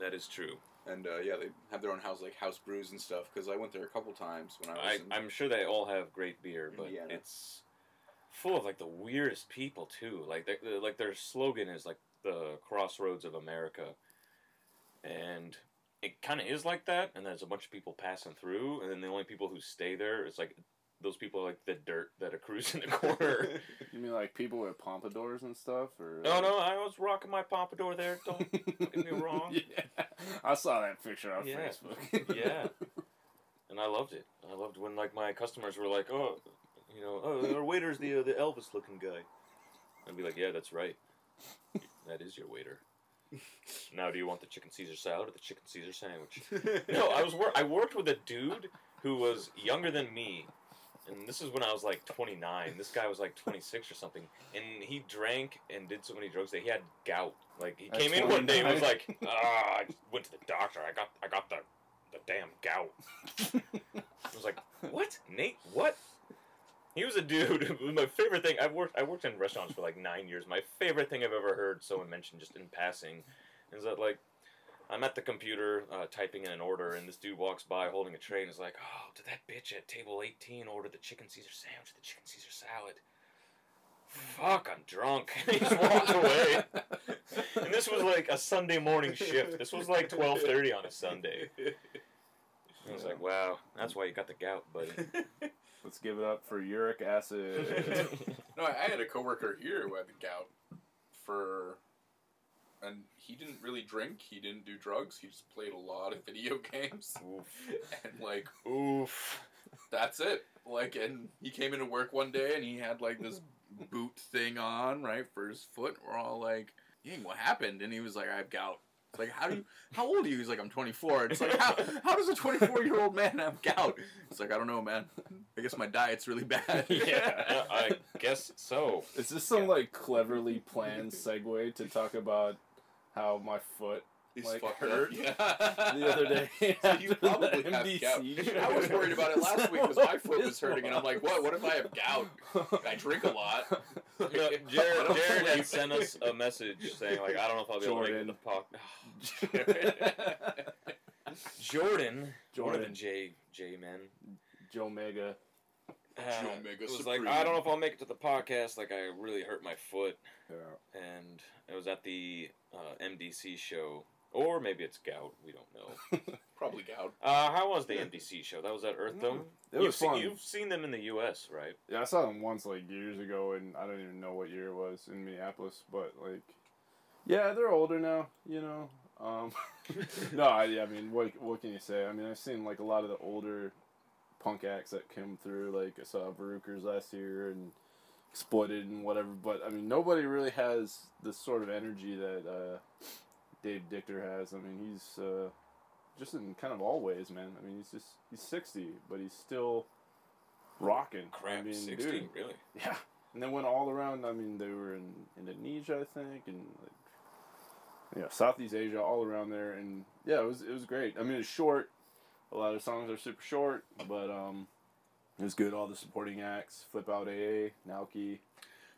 that is true. And uh, yeah, they have their own house like house brews and stuff. Because I went there a couple times when I was. I, I'm sure they all have great beer, but Indiana. it's full of like the weirdest people too. Like they, they- like their slogan is like the crossroads of America, and it kind of is like that. And there's a bunch of people passing through, and then the only people who stay there is like those people are like the dirt that accrues in the corner. You mean like people with pompadours and stuff, or? no, no, I was rocking my pompadour there. Don't get me wrong. yeah, I saw that picture on Yeah. Facebook. Yeah. and I loved it. I loved when like my customers were like, "Oh, you know, oh, our waiter's the uh, the Elvis looking guy." I'd be like, "Yeah, that's right. That is your waiter." now, do you want the chicken Caesar salad or the chicken Caesar sandwich? No, I was wor- I worked with a dude who was younger than me, and this is when I was like 29. This guy was like 26 or something, and he drank and did so many drugs that he had gout. Like he At came in one day and was like, "Ah, I went to the doctor. I got I got the the damn gout." I was like, "What, Nate? What?" He was a dude. My favorite thing. I've worked. I worked in restaurants for like nine years. My favorite thing I've ever heard someone mention, just in passing, is that like I'm at the computer uh, typing in an order, and this dude walks by holding a tray and is like, "Oh, did that bitch at table 18 order the chicken Caesar sandwich, the chicken Caesar salad?" Fuck, I'm drunk. he just walked away. And this was like a Sunday morning shift. This was like 12:30 on a Sunday. I was like, "Wow, that's why you got the gout, buddy." Let's give it up for uric acid. no, I, I had a coworker here who had the gout for, and he didn't really drink. He didn't do drugs. He just played a lot of video games, Oof. and like Oof. that's it. Like, and he came into work one day and he had like this boot thing on, right, for his foot. We're all like, "Dang, what happened?" And he was like, "I have gout." It's like, how do you? How old are you? He's like, I'm 24. It's like, how, how does a 24 year old man have gout? It's like, I don't know, man. I guess my diet's really bad. Yeah, I guess so. Is this some like cleverly planned segue to talk about how my foot He's like fucked hurt. Yeah. the other day? So after you the probably have MDC gout. I was worried about it last week because my foot was hurting, and I'm like, what? What if I have gout? I drink a lot. No, Jared, don't Jared had sent us a message saying like, I don't know if I'll be able to make it Jordan. to the podcast. Jordan, one of the Jordan. J J men, Joe Mega. uh, Joe Mega was Supreme. like, I don't know if I'll make it to the podcast. Like, I really hurt my foot, Yeah. and it was at the uh, MDC show, or maybe it's gout. We don't know. Probably gout. Uh, how was the MDC show? That was at Earthdom. It you've was seen, fun. You've seen them in the U.S., right? Yeah, I saw them once like years ago, and I don't even know what year it was in Minneapolis. But like, yeah, they're older now. You know. Um, no, I, I mean, what what can you say? I mean, I've seen like a lot of the older punk acts that came through. Like I saw Varukers last year and Exploited and whatever. But I mean, nobody really has the sort of energy that uh, Dave Dictor has. I mean, he's uh, just in kind of all ways, man. I mean, he's just he's sixty, but he's still rocking. Crap, I mean, sixty, dude, really? yeah, and they went all around. I mean, they were in Indonesia, I think, and like, you know, Southeast Asia, all around there, and yeah, it was it was great. I mean, it's short. A lot of songs are super short, but um, it was good. All the supporting acts, Flip Out AA, Naoki.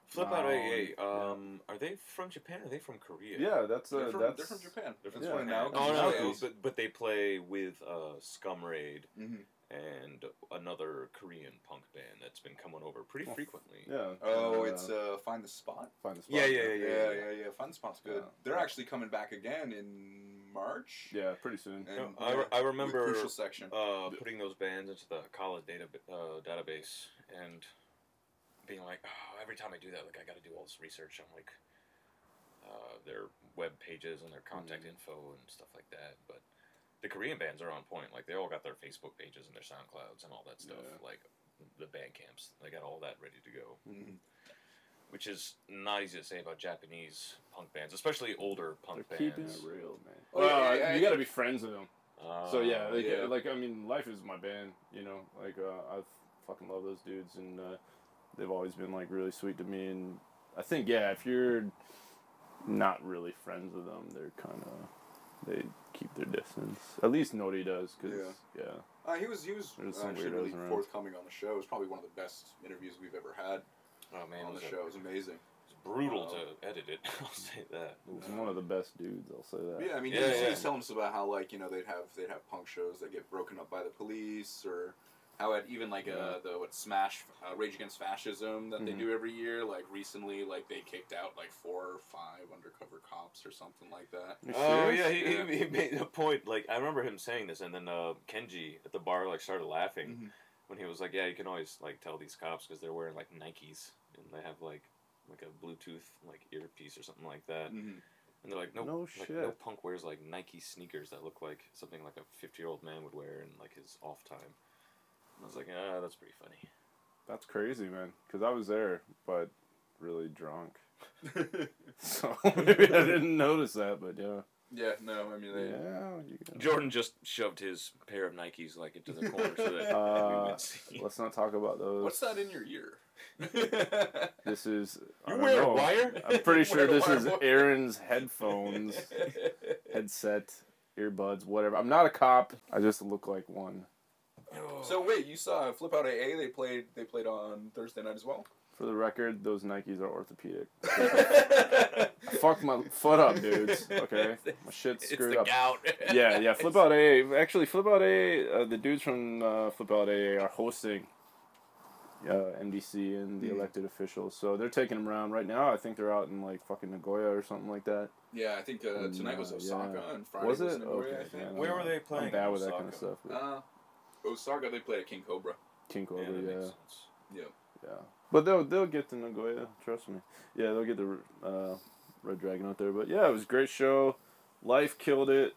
Flip out Um, AA. yeah. Um, are they from Japan? Or are they from Korea? Yeah, that's uh, They're from, that's they're from Japan. They're from That's Yeah. why now. Oh no, no, but but they play with uh, Scum Raid Mhm. And another Korean punk band that's been coming over pretty frequently. yeah. Oh, uh, it's uh, Find the Spot. find the spot. Yeah, yeah, Yeah, yeah, yeah, yeah. Find the Spot's good. Yeah. They're actually coming back again in March. Yeah, pretty soon. And, I re- I remember, Crucial Section. Uh, putting those bands into the college data uh, database and being like, oh, every time I do that, like I got to do all this research on like uh, their web pages and their contact Mhm. info and stuff like that. But the Korean bands are on point. Like they all got their Facebook pages and their SoundClouds and all that stuff. Yeah. Like the band camps, they got all that ready to go. Mhm. Which is not easy to say about Japanese punk bands, especially older punk They're keeping bands. it real, man. Oh, well, yeah, yeah, you got to be friends with them. so yeah, Uh, like, yeah. like I mean, life is my band. You know, like uh, I fucking love those dudes, and uh, they've always been like really sweet to me. And I think yeah, if you're not really friends with them, they're kind of they keep their distance. At least Nori does, because yeah. Uh, he was he was There's some actually really around. forthcoming on the show. It was probably one of the best interviews we've ever had oh man, on the show. It was amazing. It's brutal Um, to edit it. I'll say that. He's one of the best dudes. I'll say that. Yeah, I mean, Yeah, he, was, he yeah. was telling us about how like you know they'd have they'd have punk shows that get broken up by the police, or how at even like uh, the what Smash uh, Rage Against Fascism that they Mhm. do every year. Like recently, like they kicked out like four or five undercover cops or something like that. Oh yeah, he, Yeah. He, he made a point. Like I remember him saying this, and then uh, Kenji at the bar like started laughing Mhm. when he was like, "Yeah, you can always like tell these cops because they're wearing like Nikes and they have like like a Bluetooth like earpiece or something like that." Mhm. And they're like, "No, No like, shit. no punk wears like Nike sneakers that look like something like a fifty-year-old man would wear in like his off time." And I was like, "Ah, that's pretty funny." That's crazy, man. Because I was there, but really drunk. So maybe I didn't notice that, but yeah. yeah, no, I mean they. Yeah, you got- Jordan just shoved his pair of Nikes like into the corner so that we Uh, would see. let's not talk about those. What's that in your ear? This is. I You don't wear a know. wire? I'm pretty sure this is boy. Aaron's headphones, headset, earbuds, whatever. I'm not a cop. I just look like one. So wait, you saw Flip Out AA? They played. They played on Thursday night as well. For the record, those Nikes are orthopedic. Fuck my foot up, dudes. Okay, my shit's It's screwed the up. gout. yeah, yeah. Flip out AA. Actually, Flip out AA. Uh, the dudes from uh, Flip out AA are hosting uh, MDC and the Mhm. elected officials. So they're taking them around right now. I think they're out in like fucking Nagoya or something like that. Yeah, I think uh, Mm, tonight was uh, Osaka yeah. and Friday Was was. Nagoya, Okay, I think. yeah, Where were they I'm playing? bad with that kind of Osaka? stuff. but Uh, Osaka, they played at King Cobra. King Cobra, Yeah, yeah. Yeah. yeah. But they'll they'll get to Nagoya. Trust me. Yeah, they'll get the uh, Red Dragon out there. But yeah, it was a great show. Life killed it.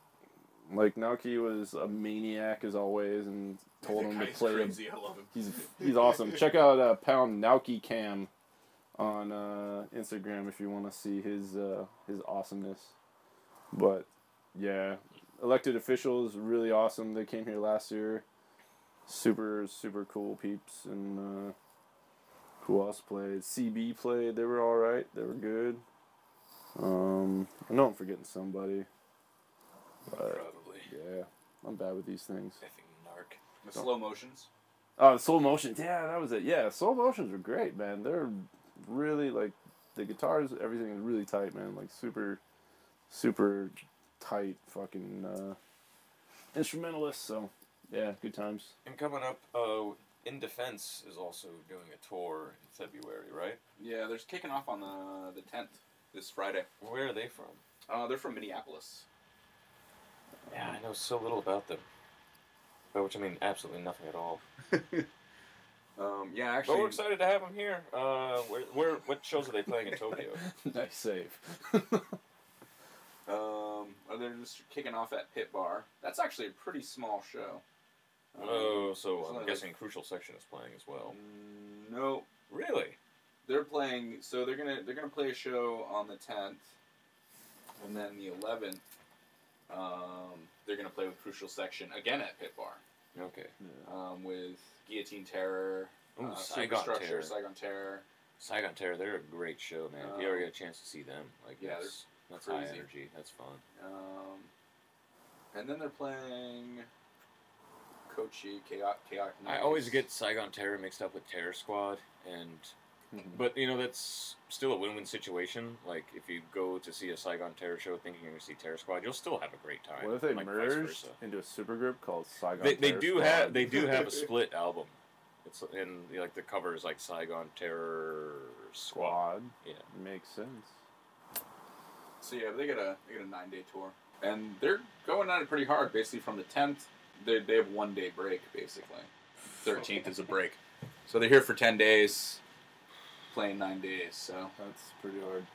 Like Naoki was a maniac as always, and told him to play. him. I love him. He's he's awesome. Check out uh, Pound Naoki Cam on uh, Instagram if you want to see his uh, his awesomeness. But yeah, elected officials really awesome. They came here last year. Super super cool peeps and uh, who else played? CB played. They were all right. They were good. Um, I know I'm forgetting somebody. But Probably. yeah, I'm bad with these things. Effing narc. The slow motions. Oh, Soul Motions. Yeah, that was it. Yeah, Soul Motions were great, man. They're really like the guitars, everything is really tight, man. Like super, super tight, fucking uh, instrumentalists. So yeah, good times. And coming up, uh, In Defense is also doing a tour in February, right? Yeah, they're kicking off on the the tenth this Friday. Where are they from? Uh, they're from Minneapolis. Yeah, I know so little about them. By which I mean absolutely nothing at all. Um, yeah, But actually, we're excited to have them here. Uh, where, where, what shows are they playing in Tokyo? nice save. um, they're just kicking off at Pit Bar. That's actually a pretty small show. Um, oh, so I'm guessing Crucial Section is playing as well. Mm, no, Really? they're playing. So they're gonna they're gonna play a show on the tenth, and then the eleventh. Um, they're gonna play with Crucial Section again at Pit Bar. Okay. Um, with Guillotine Terror, Ooh, uh, Saigon Superstructure, Terror. Saigon Terror. Saigon Terror, they're a great show, man. if you ever get a chance to see them, like Yeah, that's, that's high energy. That's fun. Um, and then they're playing Kochi, Chaotic, Chaotic I always get Saigon Terror mixed up with Terror Squad, and mm-hmm. But you know that's still a win-win situation. Like if you go to see a Saigon Terror show thinking you're going to see Terror Squad, you'll still have a great time. What if they like vice merged into a supergroup called Saigon? They, they Terror do Squad? have they do have a split album. It's and like the cover is like Saigon Terror Squad. squad. Yeah. Makes sense. So yeah, they get a they get a nine day tour, and they're going at it pretty hard. Basically, from the tenth, they they have one day break. Basically, thirteenth is a break. So they're here for ten days, playing nine days. So That's pretty hard.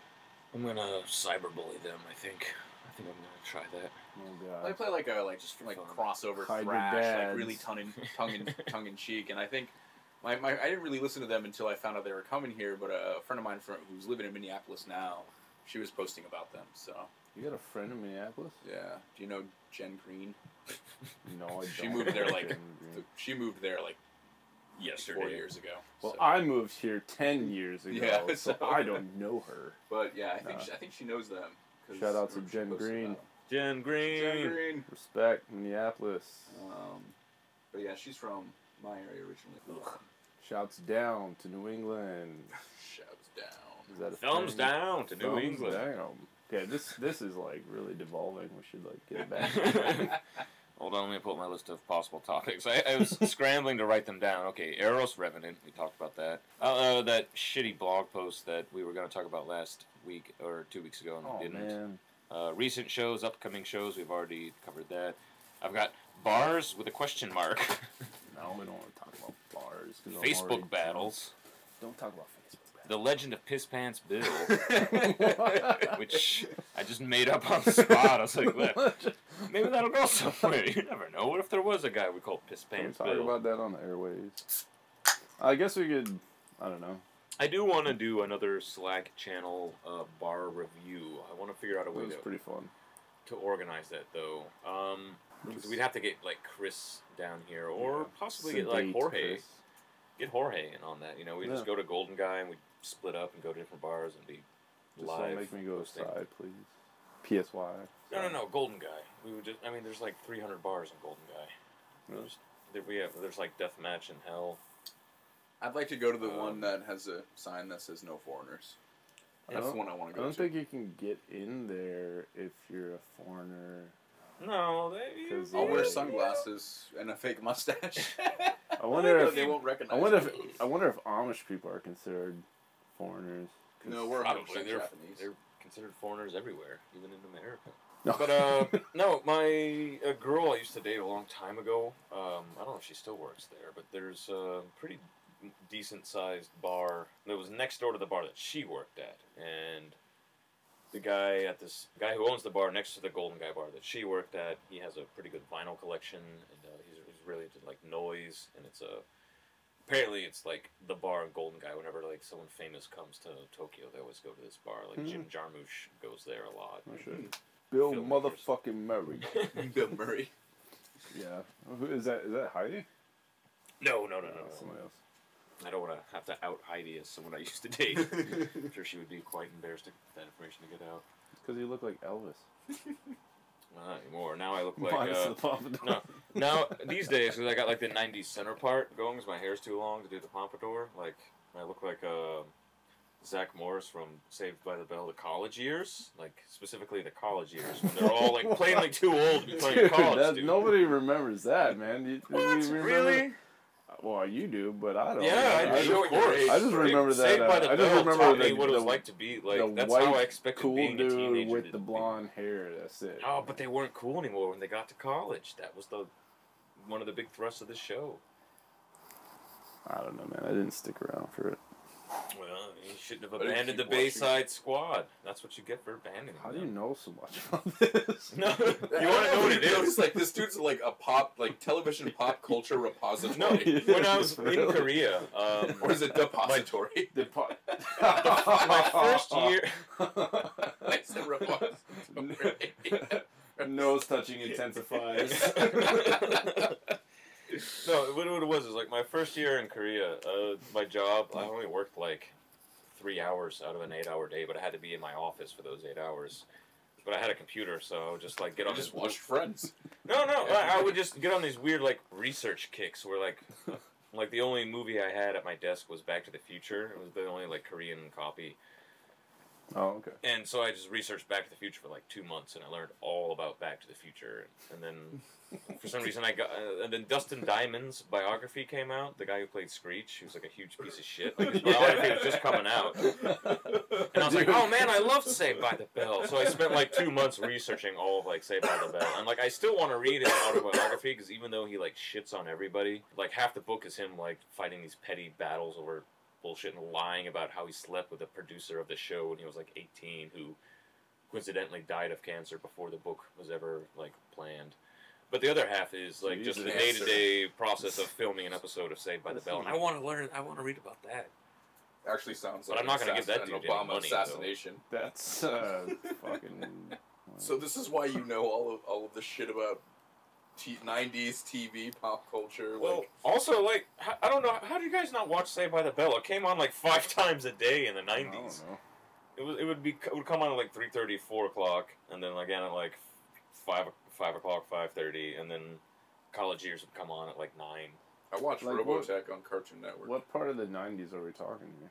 I'm gonna cyberbully them. I think. I think I'm gonna try that. Oh they god. play like a like just like Fun. crossover Hide thrash, like really tongue in tongue in tongue in cheek. And I think my, my I didn't really listen to them until I found out they were coming here. But a friend of mine from who's living in Minneapolis now, she was posting about them. So You got a friend in Minneapolis? yeah, do you know Jen Green? No, I don't. She moved there like she moved there like Yesterday. four years ago. Well, so. I moved here ten years ago, Yeah, so so- I don't know her. But yeah, I think Uh, she, I think she knows them. shout out to Jen Green. Jen. Green. Jen Green. Respect, Minneapolis. Um, but yeah, she's from my area originally. Shouts down to New England. Shouts down. Is that a Thumbs thing? down to New England. down. Okay, this this is like really devolving. We should like get it back. Hold on, let me pull up my list of possible topics. I, I was scrambling to write them down. Okay, Eros Revenant, we talked about that. Uh, uh, that shitty blog post that we were going to talk about last week or two weeks ago and oh we didn't. man, Uh, recent shows, upcoming shows, we've already covered that. I've got bars with a question mark. no, we don't want to talk about bars. Facebook battles. Don't talk about The Legend of Piss Pants Bill, which I just made up on the spot. I was like, "Well, maybe that'll go somewhere. You never know. What if there was a guy we called Piss Can we Pants talk Bill? about that on the airways? I guess we could. I don't know. I do want to do another Slack channel uh, bar review. I want to figure out a It way was to, pretty fun. to organize that though. Um, because we'd have to get like Chris down here, or Yeah. possibly get like Jorge. Chris. Get Jorge in on that. You know, we just go to Golden Gai and we split up and go to different bars and be Just live. don't make me go hosting. aside, please. PSY. No, no, no, Golden Gai. We would just. I mean, there's like 300 bars in Golden Gai. Really? There's- There we have. There's like Deathmatch in Hell. I'd like to go to the Um, one that has a sign that says "No foreigners." I That's the don't- one I want to go to. I don't to. think you can get in there if you're a foreigner. No, they. 'Cause I'll wear Yeah. sunglasses and a fake mustache. I wonder if they won't recognize. I wonder me. if I wonder if Amish people are considered foreigners. 'Cause- No, we're Probably 100% they're Japanese. they're considered foreigners everywhere, even in America. No. But uh, no, my a girl I used to date a long time ago. Um, I don't know if she still works there, but there's a pretty decent sized bar that was next door to the bar that she worked at, and the guy at this guy who owns the bar next to the Golden Gai bar that she worked at, he has a pretty good vinyl collection, and uh, he's, he's really into like noise, and it's a apparently it's like the bar in Golden Gai. Whenever like someone famous comes to Tokyo, they always go to this bar. Like Jim hmm. Jarmusch goes there a lot. Oh, shit. Hmm. Bill Filmmakers. motherfucking Murray. Bill Murray. yeah. Who is that? Is that Heidi? no, no, no, no, no. somebody else. I don't want to have to out Heidi as someone I used to date. I'm sure she would be quite embarrassed to get that information to get out. Because you look like Elvis. Not anymore. Now I look like Minus uh, the pompadour. no. Now these days, because I got like the '90s center part going, because my hair's too long to do the pompadour. Like I look like uh, Zach Morris from Saved by the Bell, the college years, like specifically the college years when they're all like plainly too old to be playing Dude, college. that- dude. nobody remembers that, man. You, What? you remember- Really? Well, you do, but I don't. Yeah, I I just, of course. I just remember that. Uh, the I just remember the, what it was the, like to be like. the That's white, how I expected cool being a dude teenager with the be. blonde hair. That's it. Oh, but they weren't cool anymore when they got to college. That was the one of the big thrusts of the show. I don't know, man. I didn't stick around for it. Well, you shouldn't have But abandoned the you watch Bayside Squad. That's what you get for abandoning How do you them. know so much about this? No, you want to know what it It's like this dude's like a pop, like television pop culture repository. No, when I was in Really? Korea, um, or is it depository? The po- my first year. I said repository. Nose touching intensifies. No, what, what it was is like my first year in Korea. Uh, my job, I only worked like three hours out of an eight-hour day, but I had to be in my office for those eight hours. But I had a computer, so I would just like get on just this watched Friends. No, no, I, I would just get on these weird like research kicks where like Like the only movie I had at my desk was Back to the Future. It was the only like Korean copy, Oh, okay. and so I just researched Back to the Future for like two months, and I learned all about Back to the Future. And then for some reason I got, uh, and then Dustin Diamond's biography came out. The guy who played Screech, who was like a huge piece of shit. Like his biography was just coming out. And I was like, oh man, I love Saved by the Bell. So I spent like two months researching all of like Saved by the Bell. And like I still want to read his autobiography because even though he like shits on everybody, like half the book is him like fighting these petty battles over bullshit and lying about how he slept with the producer of the show when he was like 18 who coincidentally died of cancer before the book was ever like planned. But the other half is like just the day to day process of filming an episode of Saved by the Bell. And I want to learn, I want to read about that. Actually sounds But like I'm not gonna give that assassin- dude an any Obama money, though. assassination. That's uh, fucking. So this is why you know all of all of the shit about t- '90s TV pop culture. Well, like, also, like, I don't know, how do you guys not watch Saved by the Bell? It came on like five times a day in the I don't 90s. know. It was it would be it would come on at like 3:30, 4 o'clock, and then again at like five five o'clock, five thirty, and then college years would come on at like nine. I watched Like what- Robotech on Cartoon Network. What part of the '90s are we talking here?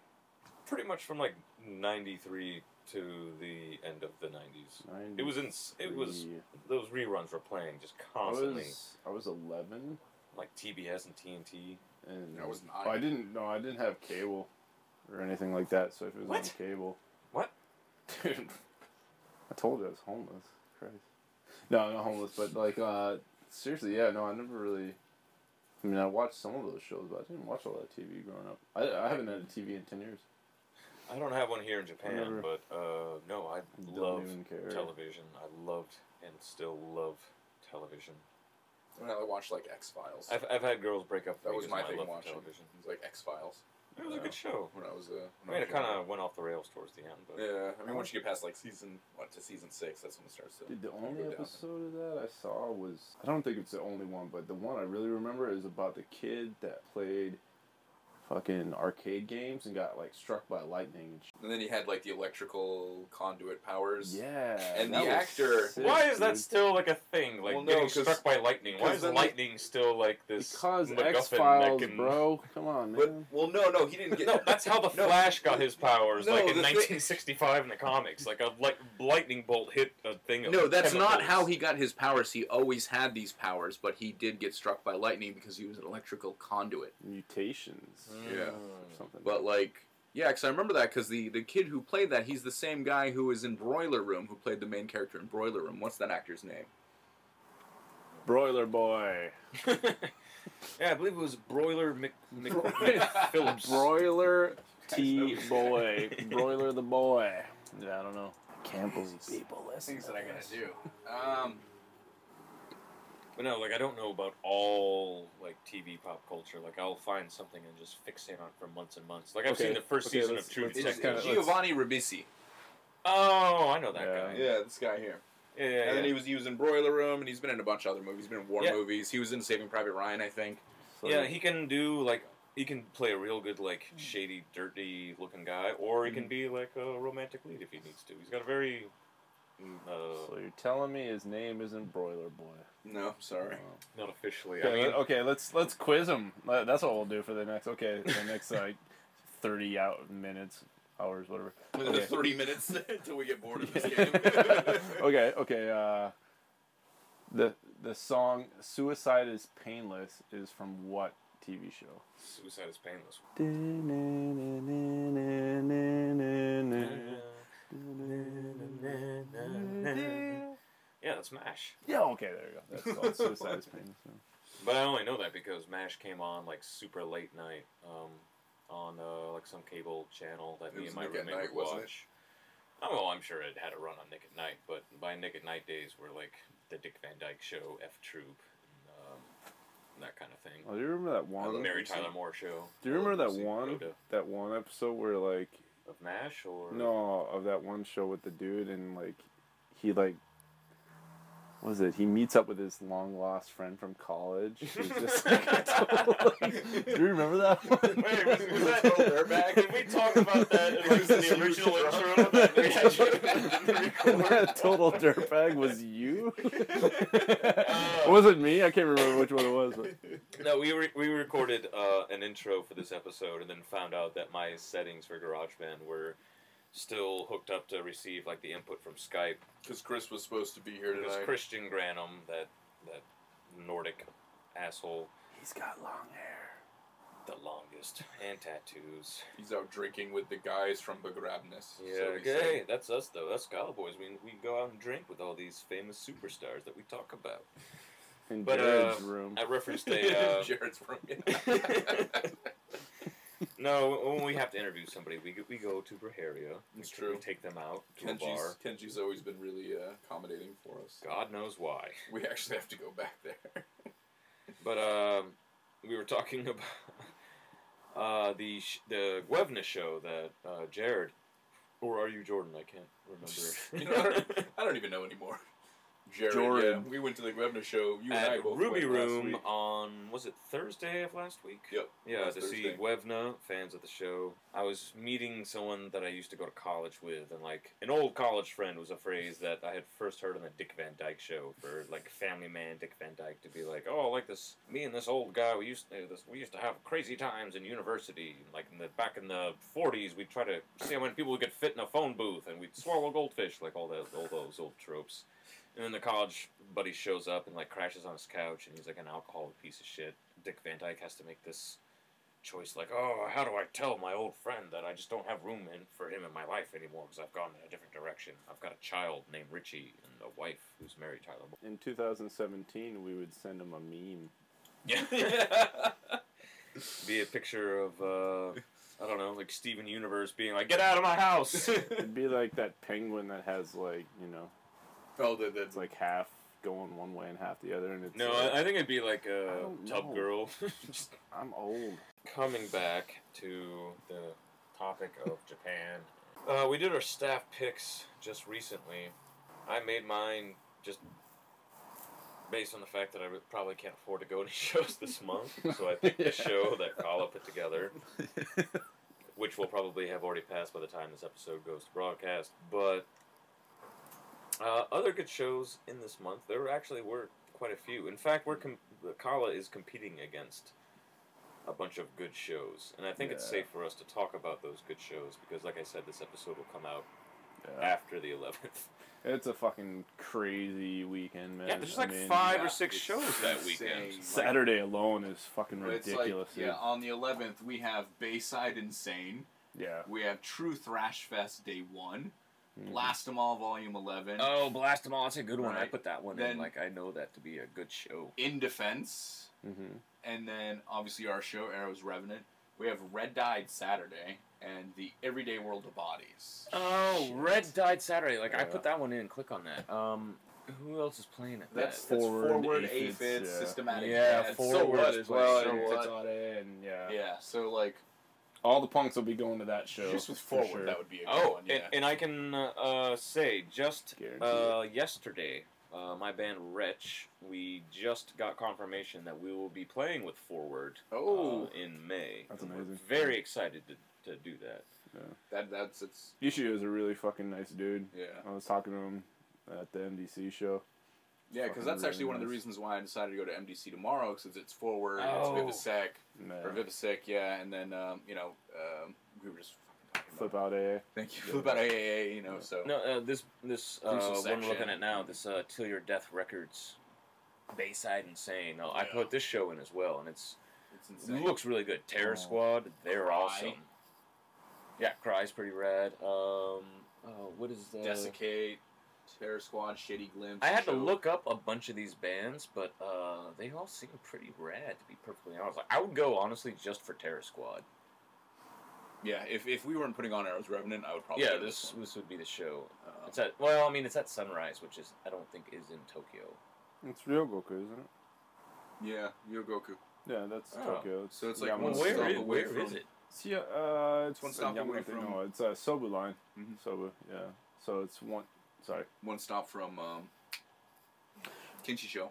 Pretty much from like '93 to the end of the '90s. It was in it was those reruns were playing just I constantly, was I was 11, like TBS and TNT. and I was nine. Oh, I didn't. No, I didn't have cable or anything like that. So if it was What? on cable, What? dude, I told you I was homeless. Christ. No, I'm not homeless, but like uh, seriously, yeah. No, I never really. I mean, I watched some of those shows, but I didn't watch a lot of TV growing up. I, I haven't had a TV in ten years. I don't have one here in Japan, Never- but uh, no, I Don't love television. I loved and still love television. I, mean, I watched like X Files. I've, I've had girls break up. That was my of thing love watching. television. It was like X Files It was a good show. when I was. Uh, I mean, it was kind of went off the rails towards the end, but Yeah, I mean, once you get past like season what to season six, that's when it starts to. Dude, the go only down. episode of that I saw was I don't think it's the only one, but the one I really remember is about the kid that played fucking arcade games and got like struck by lightning and. And then he had like the electrical conduit powers. Yeah. And the actor- sick, why is that dude. still like a thing? Like Well, no, getting 'cause- struck by lightning. Why is then they- lightning still like this? Because MacGuffin X that Files, can- bro. Come on, But man. well, no, no, he didn't get. No, that's how the No. Flash got his powers. No, like in the thing- 1965 in the comics, like a like lightning bolt hit a thing. Of No, that's not how he got his powers. He always had these powers, but he did get struck by lightning because he was an electrical conduit. Mutations. Mm. Yeah. Or something. But like, yeah, because I remember that because the the kid who played that, he's the same guy who was in Broiler Room, who played the main character in Broiler Room. What's that actor's name? Broiler Boy. yeah, I believe it was Broiler Mc, Mc, Broiler- Phillips. Broiler T Boy. Broiler the Boy. Yeah, I don't know. Can't believe people listen. Things that I gotta do. Um, But no, like I don't know about all like TV pop culture. Like I'll find something and just fixate on for months and months. Like I've Okay, seen the first okay, season let's- of True let's- it's Detective. let's- Giovanni Ribisi. Oh, I know that Yeah. guy. Yeah, this guy here. Yeah, yeah, And then yeah. he was he was in Broiler Room, and he's been in a bunch of other movies. He's been in war Yeah. movies. He was in Saving Private Ryan, I think. So, yeah, he can do like he can play a real good like shady, dirty looking guy, or he can mm-hmm. be like a romantic lead if he needs to. He's got a very mm, uh, So you're telling me his name isn't Broiler Boy? No, sorry. Oh. not officially. Okay, I mean, let- okay, let's let's quiz him. That's what we'll do for the next. Okay, the next like thirty out minutes, hours, whatever. Okay. thirty minutes until we get bored of this game. okay, okay. Uh, the the song "Suicide Is Painless" is from what TV show? suicide is painless. Yeah, that's Mash. Yeah, okay, there you go. That's called "Suicide Is Painless." yeah. But I only know that because MASH came on like super late night um, on uh, like some cable channel that It me and my Nick at roommate Night, would wasn't it? watch. Oh, well, I'm sure it had a run on Nick at Night, but by Nick at Night days were like the Dick Van Dyke Show, F Troop, and, um, and that kind of thing. Oh, do you remember that I one? love Mary Lucy. Tyler Moore Show. Do you remember that one? Rhoda. That one episode where like of MASH or no of that one show with the dude and like he like what was it? He meets up with his long lost friend from college. He's just like a do you remember that one? Wait, was, was that Total dirtbag? Did we talk about that in like, Was the you original drunk? intro that we actually didn't that total dirtbag was you. Uh, was it me? I can't remember which one it was. But No, we re- we recorded uh, an intro for this episode, and then found out that my settings for GarageBand were still hooked up to receive like the input from Skype. Because Chris was supposed to be here Because tonight. Christian Granum, that that Nordic asshole, he's got long hair. the longest, and tattoos. He's out drinking with the guys from Begrabness. Yeah, so okay, say. that's us though. That's Scholar Boys. We we go out and drink with all these famous superstars that we talk about. In But, Jared's uh, room. I referenced a. Uh, Jared's room. Yeah. no, when we have to interview somebody, we go, we go to Braheria. It's We- We take them out to a bar. Kenji's, Kenji's always been really uh, accommodating for us. God knows why. We actually have to go back there. But um, we were talking about uh, the sh- the Gwevna show that uh, Jared, or are you Jordan? I can't You remember. know, I don't even know anymore. Jared, Jordan. yeah, we went to the Webner show. You and I both Ruby Room on was it Thursday of last week? Yep. Yeah, to see Thursday. Gwevna, fans of the show. I was meeting someone that I used to go to college with, and like an old college friend was a phrase that I had first heard on the Dick Van Dyke show for like Family Man Dick Van Dyke to be like, oh, like this, me and this old guy, we used to, this, we used to have crazy times in university, like in the back in the '40s, we'd try to see how many people we could fit in a phone booth, and we'd swallow goldfish, like all those all those old tropes. And then the college buddy shows up and like crashes on his couch, and he's like an alcoholic piece of shit. Dick Van Dyke has to make this choice, like, oh, how do I tell my old friend that I just don't have room in, for him in my life anymore because I've gone in a different direction. I've got a child named Richie and a wife who's married Tyler. In 2017, we would send him a meme. Yeah. Be a picture of uh, I don't know, like Steven Universe being like, "Get out of my house." It'd be like that penguin that has like you know, The, the, it's like half going one way and half the other, and it's no, uh, I, I think it'd be like a tub know. girl. Just I'm old. coming back to the topic of Japan, uh, we did our staff picks just recently. I made mine just based on the fact that I probably can't afford to go any shows this month. So I picked Yeah. the show that Kaala put together, which will probably have already passed by the time this episode goes to broadcast. But uh, other good shows in this month, there actually were quite a few. In fact, we're com- Kaala is competing against a bunch of good shows, and I think it's safe for us to talk about those good shows because, like I said, this episode will come out Yeah. after the 11th. It's a fucking crazy weekend, man. Yeah, there's I like mean, five yeah, or six shows that insane. weekend. Saturday alone is fucking ridiculous. like, yeah, on the 11th, we have Bayside Insane. yeah. We have True Thrash Fest Day 1. Blast 'em All Volume 11. Oh, Blast 'em All! That's a good one. I put that one Then- in. Like I know that to be a good show. In Defense. Mhm. And then, obviously, our show, Eros Revenant. We have Red Dyed Saturday and the Everyday World of Bodies. Oh, Shit. Red died Saturday. Like I put that one in. Click on that. Um, who else is playing it? That's, that? that's Forward, forward, aphids, aphids, yeah. systematic. Yeah, Death, forward so what is as well. playing and so what- and yeah. Yeah, so like All the punks will be going to that show. just with for forward, sure. that would be a good Oh, one. Yeah. and, and I can uh, uh, say just uh, yesterday, uh, my band Wretch, we just got confirmation that we will be playing with Forward oh, uh, in May. That's We're amazing. very excited to, to do that. Yeah. that that's it's Ishii is a really fucking nice dude. yeah. I was talking to him at the MDC show. Yeah, because that's actually one of the reasons why I decided to go to MDC tomorrow, because it's forward, Oh. it's Vivisec, Nah. or Vivisec, yeah, and then um, you know um, we were just fucking talking Flip about. out AA. Thank you. Yeah. Flip out AAA, you know. So No, uh, this this uh, one we're looking at now, this uh, Till Your Death Records, Bayside Insane. No, I put this show in as well, and it's it's it looks really good. Terror Oh. Squad, they're Cry. awesome. Yeah, Cry's pretty rad. Um, oh, what is the? Desiccate, Terror Squad, Shitty Glimpse. I had to look up a bunch of these bands, but uh, they all seem pretty rad. To be perfectly honest, like I would go honestly just for Terror Squad. Yeah, if, if we weren't putting on Eros Revenant, I would probably. yeah, go to this this would be the show. Uh, It's at well, I mean, it's at Sunrise, which is I don't think is in Tokyo. It's Ryogoku, isn't it? yeah, Yogoku. Yeah, that's Oh. Tokyo. It's So it's like Yamanote. one Well, where stop is away where from- is it? It's, yeah, uh, it's one stop away from- No, it's a Sobu line. Mhm. Sobu, yeah. So it's one. Sorry. One stop from um, Kinshicho.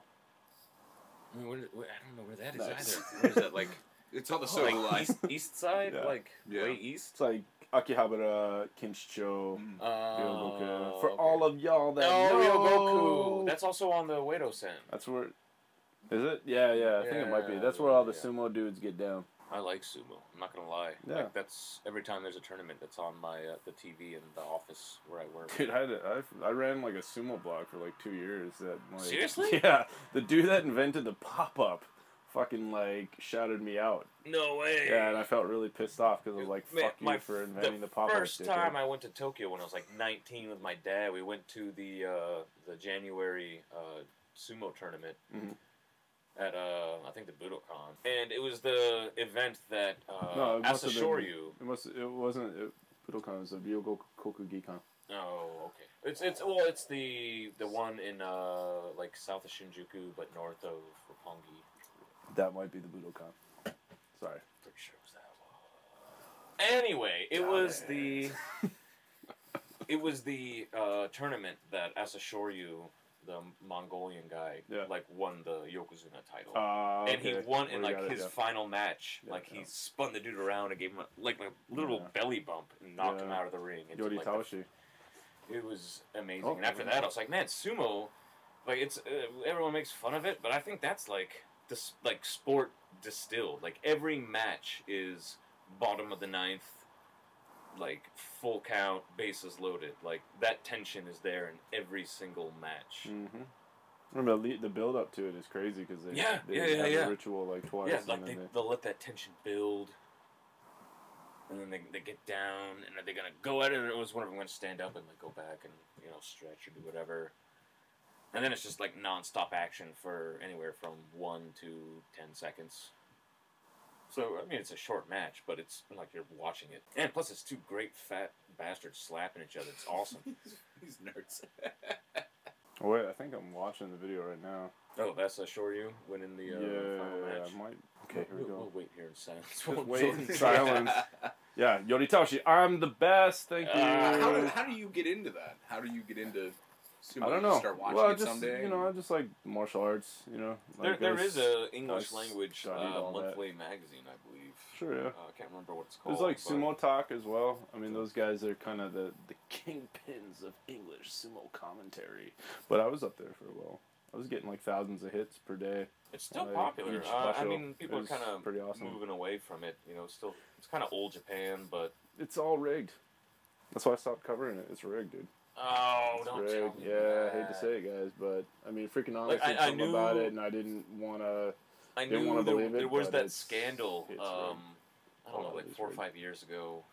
I, mean, where, where, I don't know where that is Nice. either. Where is that? Like, It's on the oh, Soho like line. east, east side? Yeah. Like Yeah. way east? It's like Akihabara, Kinshicho, Mm. Ryogoku. Uh, For all of y'all that Oh, know. Ryogoku. That's also on the Wado Sen. That's where. Is it? Yeah, yeah. I think it might be. Yeah, That's where all the yeah. sumo dudes get down. I like sumo. I'm not gonna lie. Yeah. Like that's every time there's a tournament that's on my uh, the TV in the office where I work. Dude, I, had a- I, I ran like a sumo blog for like two years. That like, Seriously? Yeah, the dude that invented the pop up, fucking like shouted me out. No way. Yeah, and I felt really pissed off because I was like, Man, "Fuck you for inventing the, pop up." First time I went to Tokyo when I was like 19 with my dad. We went to the uh, the January uh, sumo tournament Mhm. At uh, I think the Budokan, and it was the event that uh, No, it must have been- Asashoryu. It was. It wasn't. It, Budokan it was a Ryogo Kokugikan. Oh, okay. It's it's well, it's the the one in uh like south of Shinjuku, but north of Roppongi. That might be the Budokan. Sorry. Pretty sure it was that one. Anyway, it was the it was the uh, tournament that Asashoryu, the Mongolian guy, Yeah. like won the Yokozuna title. Uh, and he won in like got it, his yeah. final match. Yeah, like he spun the dude around and gave him a, like a little belly bump and knocked him out of the ring. into, Yori like, the- it was amazing. Oh, and after that, I was like, man, sumo, like it's uh, everyone makes fun of it, but I think that's like this like sport distilled. Like every match is bottom of the ninth, like full count, bases loaded. Like that tension is there in every single match. Mm-hmm. Remember the, the build up to it is crazy because they Yeah, they yeah, have yeah, the yeah. ritual like twice. yeah, like they, they- they'll let that tension build. And then they, they get down, and they're they gonna go at it, or was one of them gonna stand up and like go back and you know stretch or do whatever? And then it's just like non-stop action for anywhere from one to ten seconds. So I mean, it's a short match, but it's like you're watching it, and plus it's two great fat bastards slapping each other. It's awesome. These nerds. Oh wait, I think I'm watching the video right now. oh, that's uh, Shoryu winning the uh, yeah, final match. I might. Okay, here we we'll, go. we'll wait here in silence. Just We'll wait go- in silence. Yeah, Yori Taoshi, I'm the best. Thank you. Uh, how, do, how do you get into that? How do you get into sumo? I don't know. Start watching well, it just someday. you know, I just like martial arts. You know, There, like there I is s- a English I language uh, all that. monthly magazine, I believe. Sure, yeah. Uh, I can't remember what it's called. There's like sumo talk as well. I mean, those guys are kind of the the kingpins of English sumo commentary. But I was up there for a while. I was getting like thousands of hits per day. It's still like, popular. Uh, I mean, people are kind of pretty awesome. moving away from it. You know, still it's kind of old Japan, but It's all rigged. That's why I stopped covering it. It's rigged, dude. Oh, It's don't rigged. tell me Yeah, I hate to say it, guys, but I mean, freaking Like, I- I something about it, and I didn't want to. I Didn't knew wanna there, believe it, there was that scandal. um. I don't know, Oh, like it's four or five years ago,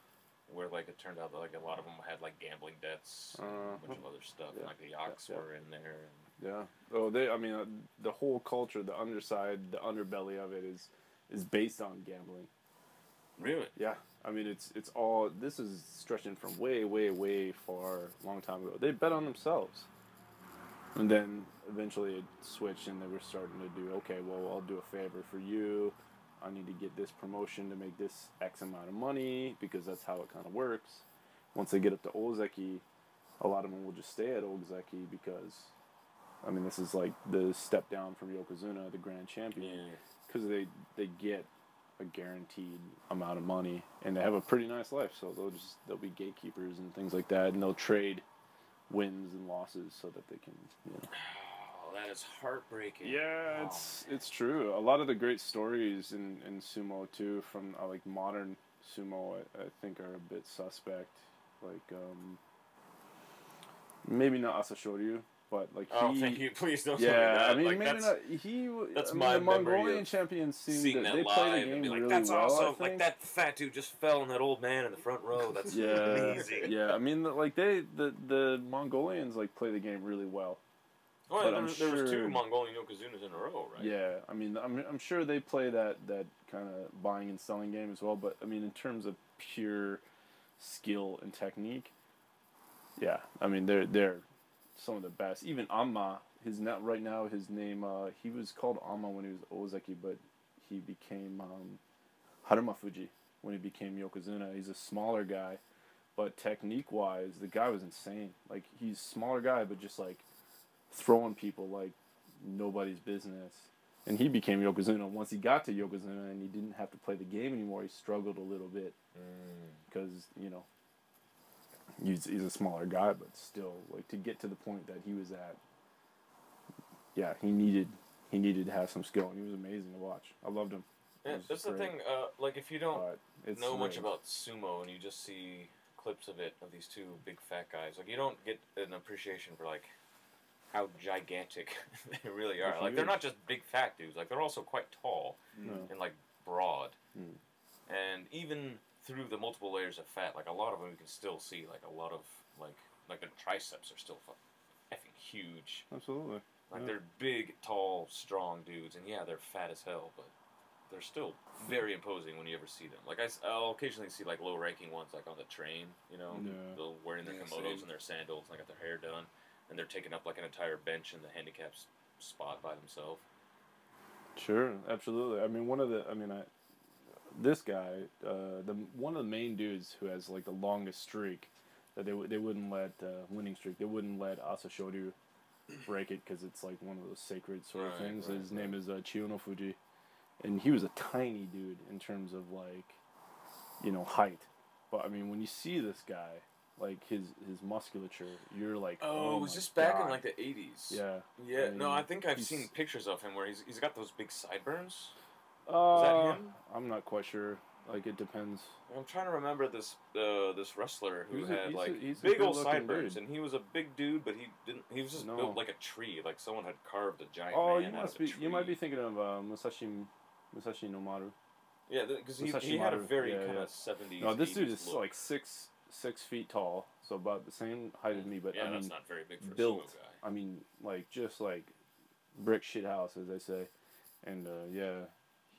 where like it turned out that like a lot of them had like gambling debts, and a Uh-huh. bunch of other stuff, Yeah, and like the yachts yeah, yeah. were in there. And, Yeah. Oh, they. I mean, uh, the whole culture, the underside, the underbelly of it is is based on gambling. Really? Yeah. I mean, it's it's all. This is stretching from way, way, way far, long time ago. They bet on themselves, and then eventually it switched, and they were starting to do. Okay, well, I'll do a favor for you. I need to get this promotion to make this X amount of money because that's how it kind of works. Once they get up to Ozeki, a lot of them will just stay at Ozeki because, I mean, this is like the step down from Yokozuna, the grand champion Yeah. because they they get a guaranteed amount of money and they have a pretty nice life so they'll just they'll be gatekeepers and things like that and they'll trade wins and losses so that they can you know. Oh, that is heartbreaking. yeah Oh, it's it's true. A lot of the great stories in in sumo too from uh, like modern sumo I, I think are a bit suspect like um maybe not asashoryu but like Oh, he thank you. Please don't tell me yeah, that. I mean, like, maybe that's, not. He. that's I mean, my the Mongolian champions seem seeing that they play the game like, really that's well. Awesome. Like that fat dude just fell on that old man in the front row. That's Yeah, amazing. yeah. I mean, like they, the the Mongolians like play the game really well. Well, But there, was- there was two Mongolian Yokozunas in a row, right? Yeah, I mean, I'm I'm sure they play that that kind of buying and selling game as well. But I mean, in terms of pure skill and technique, yeah, I mean they're they're some of the best. Even Ama, his net right now, his name uh, he was called Ama when he was Ozeki, but he became um, Harumafuji when he became Yokozuna. He's a smaller guy, but technique wise, the guy was insane. Like he's smaller guy, but just like throwing people like nobody's business. And he became Yokozuna. Once he got to Yokozuna and he didn't have to play the game anymore, he struggled a little bit Mm. because you know he's he's a smaller guy, but still like to get to the point that he was at. Yeah, he needed he needed to have some skill, and he was amazing to watch. I loved him. Yeah, that's the thing. Uh, like if you don't it's know much great. about sumo and you just see clips of it of these two big fat guys, like you don't get an appreciation for like how gigantic they really are. Like they're not just big fat dudes. Like they're also quite tall No. and like broad. Mm. And even through the multiple layers of fat, like a lot of them, you can still see like a lot of like like their triceps are still fu- effing huge. Absolutely. Like Yeah. they're big, tall, strong dudes, and yeah, they're fat as hell, but they're still very imposing when you ever see them. Like I, will occasionally see like low-ranking ones, like on the train, you know, Yeah. they're wearing their Yeah, kimonos same. and their sandals, and they got their hair done, and they're taking up like an entire bench in the handicap s- spot by themselves. Sure, absolutely. I mean, one of the, I mean, I, this guy, uh, the one of the main dudes who has like the longest streak, that they would they wouldn't let uh, winning streak. They wouldn't let Asashoryu break it because it's like one of those sacred sort of Right, things. right, His name is uh, Chiyonofuji, and he was a tiny dude in terms of like, you know, height. But I mean, when you see this guy, like his his musculature, you're like, Oh, oh, it was just back in like the '80s. yeah. Yeah, I no, I think I've seen pictures of him where he's he's got those big sideburns. Uh, that him? I'm not quite sure. Like it depends. I'm trying to remember this uh, this wrestler who He's a- had a- like he's a big old sideburns, and he was a big dude, but he didn't. He was just No. built like a tree, like someone had carved a giant Oh, man you must be. You might be thinking of uh, Musashi Musashi Nomaru. Yeah, because he, he had a very Yeah, kind yeah. of '70s. No, this dude is look. like six six feet tall, so about the same height as me. But yeah, I that's mean, not very big for built. I mean, like just like brick shit house, as they say. And uh, yeah,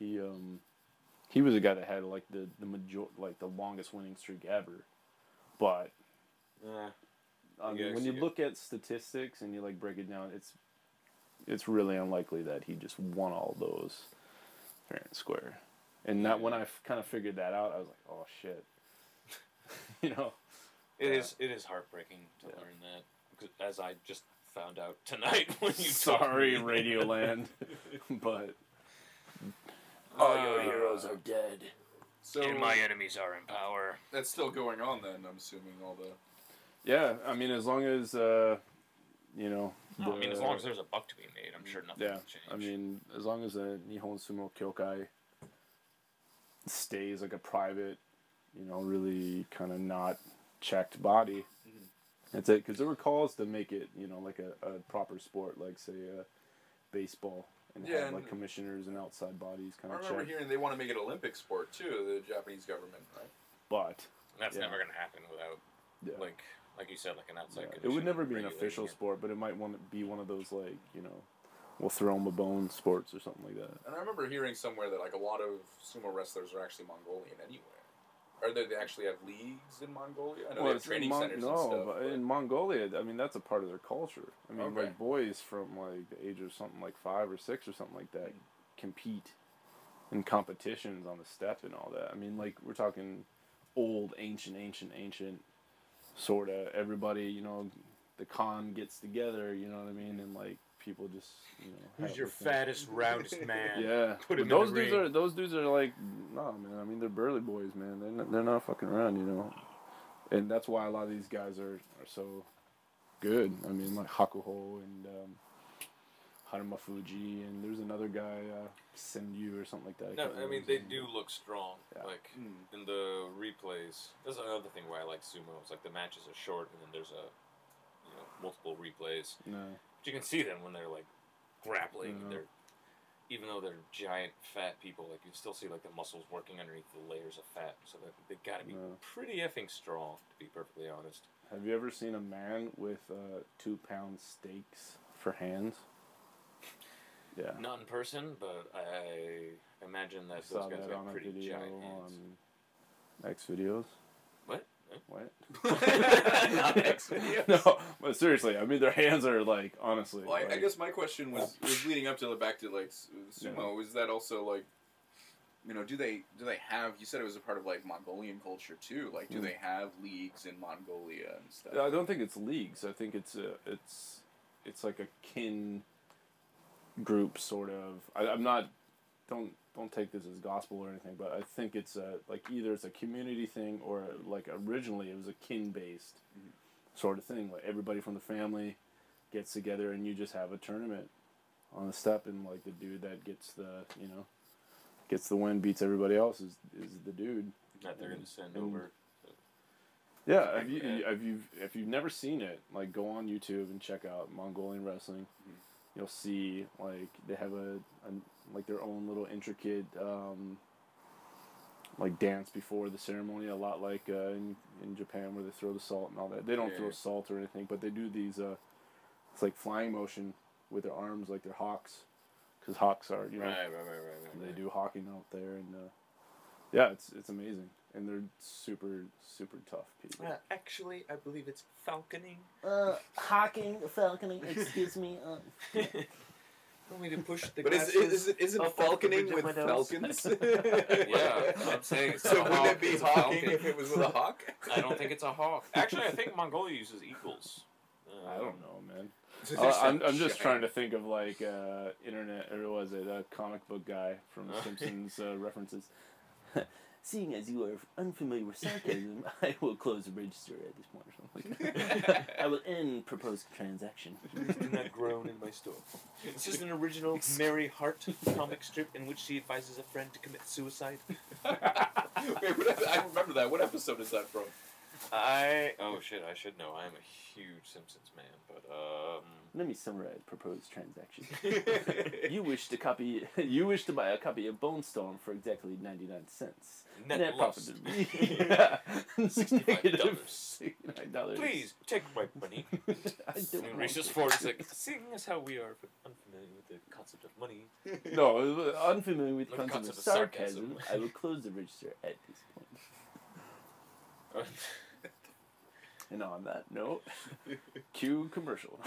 he um he was a guy that had like the the major like the longest winning streak ever. But Yeah, I mean, when you look at statistics and you like break it down, it's it's really unlikely that he just won all those fair and square. And that when I kind of figured that out, I was like, oh shit, you know. it Yeah. is. It is heartbreaking to Yeah. learn that, as I just found out tonight when you. Sorry. Radioland, but All your heroes are dead. So and my enemies are in power. that's still going on then. I'm assuming all the. Yeah, I mean, as long as uh, you know. No, I mean, as the- long as there's a buck to be made, I'm sure nothing Yeah, will change. I mean, as long as the Nihon Sumo Kyokai stays like a private, you know, really kind of not checked body, Mhm. that's it. Because there were calls to make it, you know, like a, a proper sport, like say uh, baseball, and Yeah, have like and- commissioners and outside bodies kind of. I of remember check. hearing they want to make it Olympic sport too. The Japanese government, right? But that's yeah. never gonna happen without, yeah. like, like you said, like an outside. Yeah, it would never be an official it. sport, but it might want to be one of those like you know, we'll throw them a bone sports or something like that. And I remember hearing somewhere that like a lot of sumo wrestlers are actually Mongolian anyway. Or they, they actually have leagues in Mongolia. I know they have training Mon- centers no, stuff. but but- in Mongolia, I mean that's a part of their culture. I mean, Okay. like boys from like the age of something like five or six or something like that Mm. compete in competitions on the steppe and all that. I mean, like we're talking old, ancient, ancient, ancient sort of. Everybody, you know, the Khan gets together. You know what I mean? And like people just, you know, Who's your the thing. fattest, roundest man? Yeah, Put but him in those the dudes ring. are those dudes are like no man. I mean they're burly boys, man. They're not, they're not fucking around, you know. And that's why a lot of these guys are, are so good. I mean like Hakuho and um, Harumafuji and there's another guy uh, Senju or something like that. No, can't I mean they do look strong. Yeah. Like Mm. in the replays, that's another thing why I like sumo. It's like the matches are short, and then there's a, you know, multiple replays. No. But you can see them when they're like grappling. Yeah. They're even though they're giant fat people, like you still see like the muscles working underneath the layers of fat. So that they gotta be Yeah. pretty effing strong, to be perfectly honest. Have you ever seen a man with uh, two pound steaks for hands? Yeah. Not in person, but I imagine I that saw those guys that got pretty giant hands. X videos. What? What? Not X videos. no, but seriously, I mean their hands are like honestly. Well, I, I guess my question was was leading up to the back to like s- sumo. Is that also like, you know, do they do they have? You said it was a part of like Mongolian culture too. Like, do Mm. they have leagues in Mongolia and stuff? I don't think it's leagues. I think it's a, it's it's like a kin group sort of. I, I'm not. Don't don't take this as gospel or anything, but I think it's a like either it's a community thing or like originally it was a kin based mm-hmm. sort of thing. Like everybody from the family gets together and you just have a tournament on the step, and like the dude that gets the you know gets the win beats everybody else is is the dude. That they're gonna send And- over. Yeah, if you if you if you've never seen it, like go on YouTube and check out Mongolian wrestling. Mm-hmm. You'll see like they have a, a like their own little intricate um, like dance before the ceremony, a lot like uh, in in Japan where they throw the salt and all that. They don't Yeah, throw salt or anything, but they do these. Uh, it's like flying motion with their arms, like they're hawks, because hawks are you know Right, right, right, right, right. they right. do hawking out there and uh, yeah, it's it's amazing and they're super super tough people. Uh, actually, I believe it's falconing. Uh, hawking, falconing, excuse me. Uh, Want me to push the But is, glasses? is, it, is it falconing with windows? falcons? Yeah, I'm saying so. Wouldn't it be hawking if it was with a hawk? I don't think it's a hawk. Actually, I think Mongolia uses eagles. Uh, I don't know, man. Uh, I'm I'm just trying to think of like uh, internet or was it a comic book guy from The Simpsons uh, references. Seeing as you are unfamiliar with sarcasm, I will close the register at this point or something. like that. I will end proposed transaction. Do not groan in my store. This is an original Mary Worth comic strip in which she advises a friend to commit suicide. Wait, what, I remember that. What episode is that from? I oh shit, I should know. I am a huge Simpsons man, but um. Let me summarize proposed transaction. you wish to copy. You wish to buy a copy of Bonestorm for exactly ninety nine cents. Net loss. Negative $65. sixty-nine dollars. Please take my money. I don't reaches. He's like, seeing as how we are unfamiliar with the concept of money, No, unfamiliar with the concept of concept of sarcasm, sarcasm. I will close the register at this point. And on that note, cue commercial.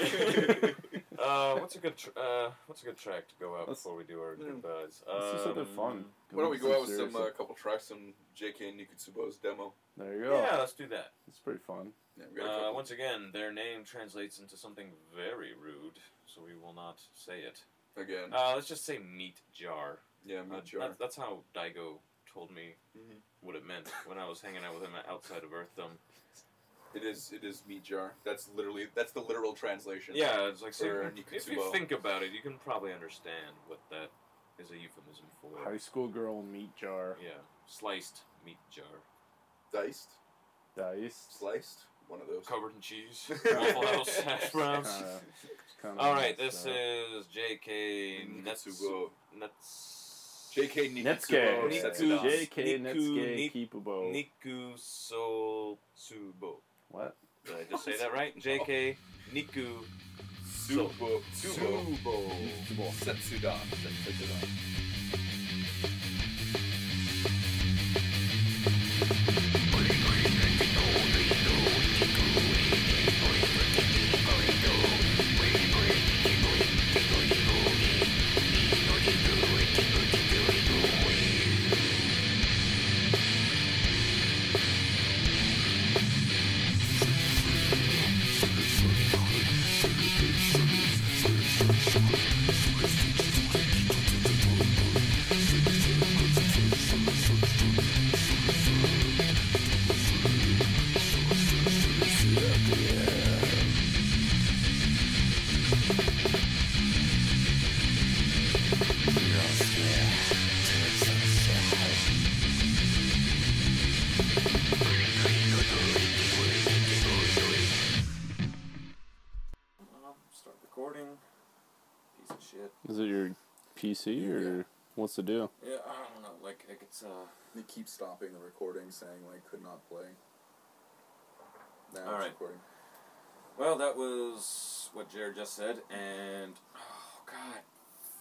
uh, what's a good tr- uh, what's a good track to go out Let's- before we do our Hmm. goodbyes? Let's do something Um, fun. Why don't we go out with some Seriously. uh, couple tracks, some J.K. Nikutsubo's demo? There you go. Yeah, let's do that. It's pretty fun. Yeah, we got a Uh, couple. once again, their name translates into something very rude, so we will not say it. Again, Uh, let's just say meat jar. yeah, Uh, meat jar. that- that's how Daigo told me Mhm. what it meant when I was hanging out with him outside of Earthdom. It is. It is meat jar. That's literally. That's the literal translation. Yeah, it's like so For if you think about it, you can probably understand what that is a euphemism for. High school girl meat jar. Yeah, sliced meat jar, Diced, Diced. sliced. One of those. covered in cheese, Waffle House hash browns. Kinda, kinda All right, this uh, is J.K. Nuts. Nikitsubo. Nuts. J.K. Netsuke. Nikitsubo. sets. J.K. Niku- Netsuke Nik- Kipubo. Niku so Tsubo. What? Did I just say that right? J.K. Niku Subo. Subo. Tsubo. Setsuda. Setsuda. Thank you. Or what's the deal? Yeah, I don't know. Like, like it's uh. They keep stopping the recording, saying like could not play. Now All it's right. recording. Well, that was what Jared just said, and oh god,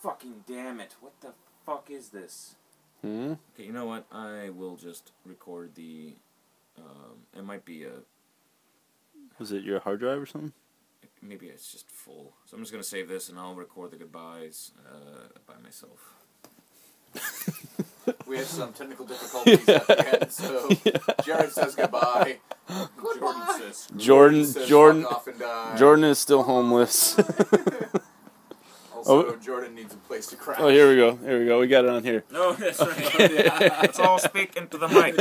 fucking damn it! What the fuck is this? Hmm. Okay, you know what? I will just record the. Um, it might be a Was it your hard drive or something? maybe it's just full. So I'm just gonna save this and I'll record the goodbyes uh, by myself. We had some technical difficulties at the end, so Jared says goodbye. Jordan says. Jordan. says Jordan. off and die. Jordan is still homeless. Also, Oh. Jordan needs a place to crash. Oh, here we go. Here we go. We got it on here. No, that's right. Let's all speak into the mic.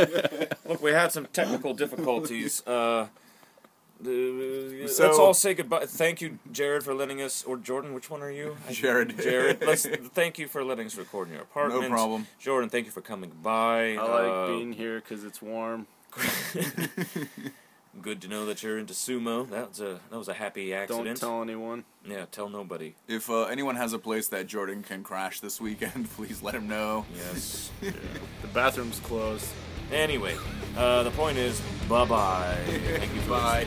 Look, we had some technical difficulties. Uh, the- let's So- all say goodbye. Thank you, Jared, for letting us, or Jordan. Which one are you? Jared. Jared. Let's thank you for letting us record in your apartment. No problem. Jordan, thank you for coming by. I like Uh, being here because it's warm. Good to know that you're into sumo. That was a that was a happy accident. Don't tell anyone. Yeah, tell nobody. If uh, anyone has a place that Jordan can crash this weekend, please let him know. Yes. The bathroom's closed. Anyway, uh, the point is, bye bye. Thank you bye.